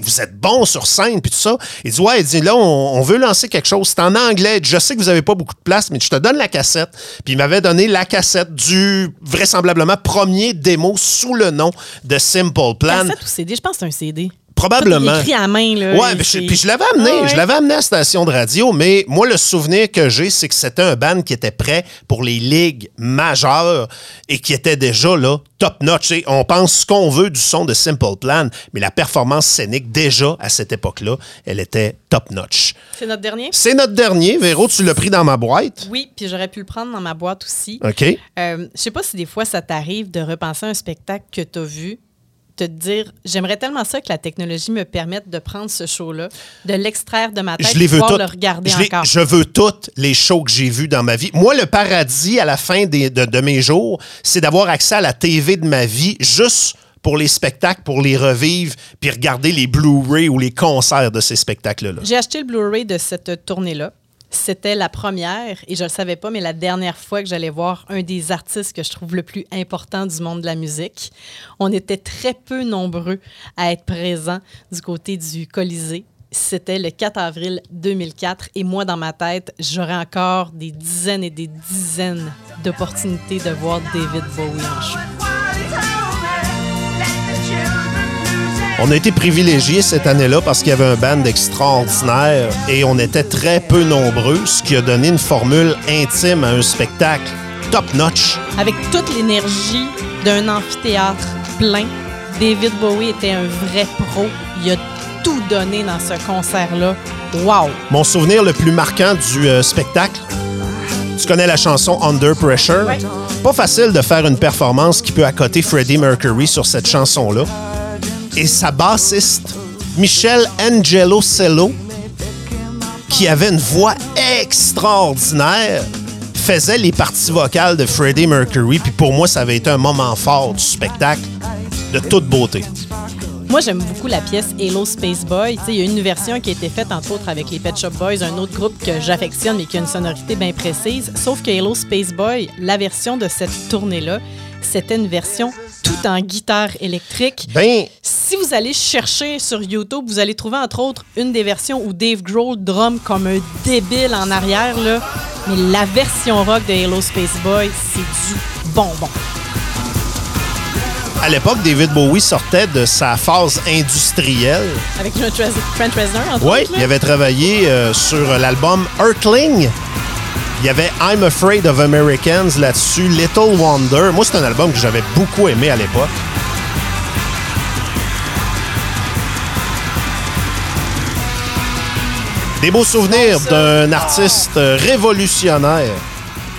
vous êtes bon sur scène, puis tout ça. Il dit Ouais, il dit Là, on, on veut lancer quelque chose. C'est en anglais. Je sais que vous avez pas beaucoup de place, mais je te donne la cassette. Puis il m'avait donné la cassette du vraisemblablement premier démo sous le nom de Simple Plan. Cassette ou CD? Je pense que c'est un CD. Probablement. Tout est écrit à main. Là, Ouais, mais je- puis je l'avais amené, Ah ouais. je l'avais amené à la station de radio, mais moi, le souvenir que j'ai, c'est que c'était un band qui était prêt pour les ligues majeures et qui était déjà là, top notch. On pense ce qu'on veut du son de Simple Plan, mais la performance scénique, déjà, à cette époque-là, elle était top notch. C'est notre dernier? C'est notre dernier. Véro, tu l'as pris dans ma boîte. Oui, puis j'aurais pu le prendre dans ma boîte aussi. OK. Euh, je sais pas si des fois ça t'arrive de repenser à un spectacle que tu as vu, te dire j'aimerais tellement ça que la technologie me permette de prendre ce show-là, de l'extraire de ma tête, Je et pouvoir le regarder je, encore. je veux toutes les shows que j'ai vus dans ma vie. Moi, le paradis à la fin des- de, de mes jours, c'est d'avoir accès à la TV de ma vie juste pour les spectacles, pour les revivre, puis regarder les Blu-ray ou les concerts de ces spectacles-là. J'ai acheté le Blu-ray de cette tournée-là. C'était la première, et je ne le savais pas, mais la dernière fois que j'allais voir un des artistes que je trouve le plus important du monde de la musique. On était très peu nombreux à être présents du côté du Colisée. C'était le 4 avril 2004 et moi, dans ma tête, j'aurais encore des dizaines et des dizaines d'opportunités de voir David Bowie en show. On a été privilégiés cette année-là parce qu'il y avait un band extraordinaire et on était très peu nombreux, ce qui a donné une formule intime à un spectacle top-notch. Avec toute l'énergie d'un amphithéâtre plein, David Bowie était un vrai pro. Il a tout donné dans ce concert-là. Wow! Mon souvenir le plus marquant du euh, spectacle, tu connais la chanson Under Pressure? Ouais. Pas facile de faire une performance qui peut accoter Freddie Mercury sur cette chanson-là. Et sa bassiste, Michelle Angelocello, qui avait une voix extraordinaire, faisait les parties vocales de Freddie Mercury. Puis pour moi, ça avait été un moment fort du spectacle, de toute beauté. Moi, j'aime beaucoup la pièce Hello Space Boy. Il y a une version qui a été faite, entre autres, avec les Pet Shop Boys, un autre groupe que j'affectionne mais qui a une sonorité bien précise. Sauf que Hello Space Boy, la version de cette tournée-là, c'était une version tout en guitare électrique. Ben, Si vous allez chercher sur YouTube, vous allez trouver entre autres une des versions où Dave Grohl drum comme un débile en arrière. Là. Mais la version rock de Halo Space Boy, c'est du bonbon. À l'époque, David Bowie sortait de sa phase industrielle. Avec Trent Rez- Trent Reznor, entre Oui, autres. il avait travaillé euh, sur l'album Earthling. Il y avait I'm Afraid of Americans là-dessus, Little Wonder. Moi, c'est un album que j'avais beaucoup aimé à l'époque. Des beaux souvenirs d'un artiste révolutionnaire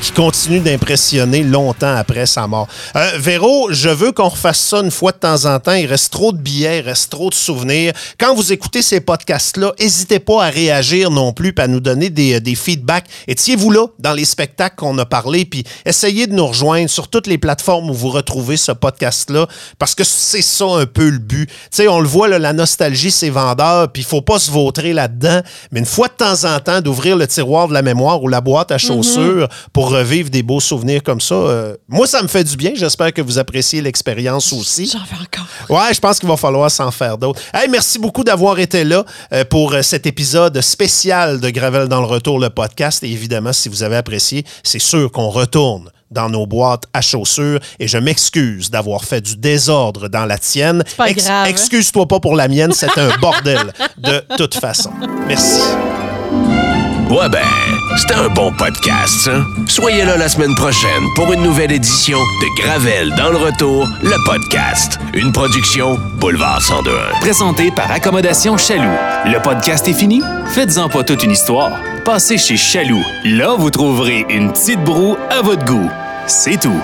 qui continue d'impressionner longtemps après sa mort. Euh, Véro, je veux qu'on refasse ça une fois de temps en temps. Il reste trop de billets, il reste trop de souvenirs. Quand vous écoutez ces podcasts-là, n'hésitez pas à réagir non plus, puis à nous donner des, des feedbacks. Étiez-vous là dans les spectacles qu'on a parlé, puis essayez de nous rejoindre sur toutes les plateformes où vous retrouvez ce podcast-là, parce que c'est ça un peu le but. Tu sais, on le voit, là, la nostalgie, c'est vendeur, puis il faut pas se vautrer là-dedans, mais une fois de temps en temps, d'ouvrir le tiroir de la mémoire ou la boîte à chaussures pour revivre des beaux souvenirs comme ça, euh, moi, ça me fait du bien. J'espère que vous appréciez l'expérience aussi. J'en veux encore. Ouais, je pense qu'il va falloir s'en faire d'autres. Hey, merci beaucoup d'avoir été là euh, pour euh, cet épisode spécial de Gravel dans le retour, le podcast. Et évidemment, si vous avez apprécié, c'est sûr qu'on retourne dans nos boîtes à chaussures et je m'excuse d'avoir fait du désordre dans la tienne. grave. Excuse-toi pas pour la mienne, c'est un bordel de toute façon. Merci. Ouais ben, c'était un bon podcast. Soyez là la semaine prochaine pour une nouvelle édition de Gravel dans le retour, le podcast. Une production Boulevard 1021. Présenté par Accommodation Chaloux. Le podcast est fini? Faites-en pas toute une histoire. Passez chez Chaloux. Là, vous trouverez une petite broue à votre goût. C'est tout.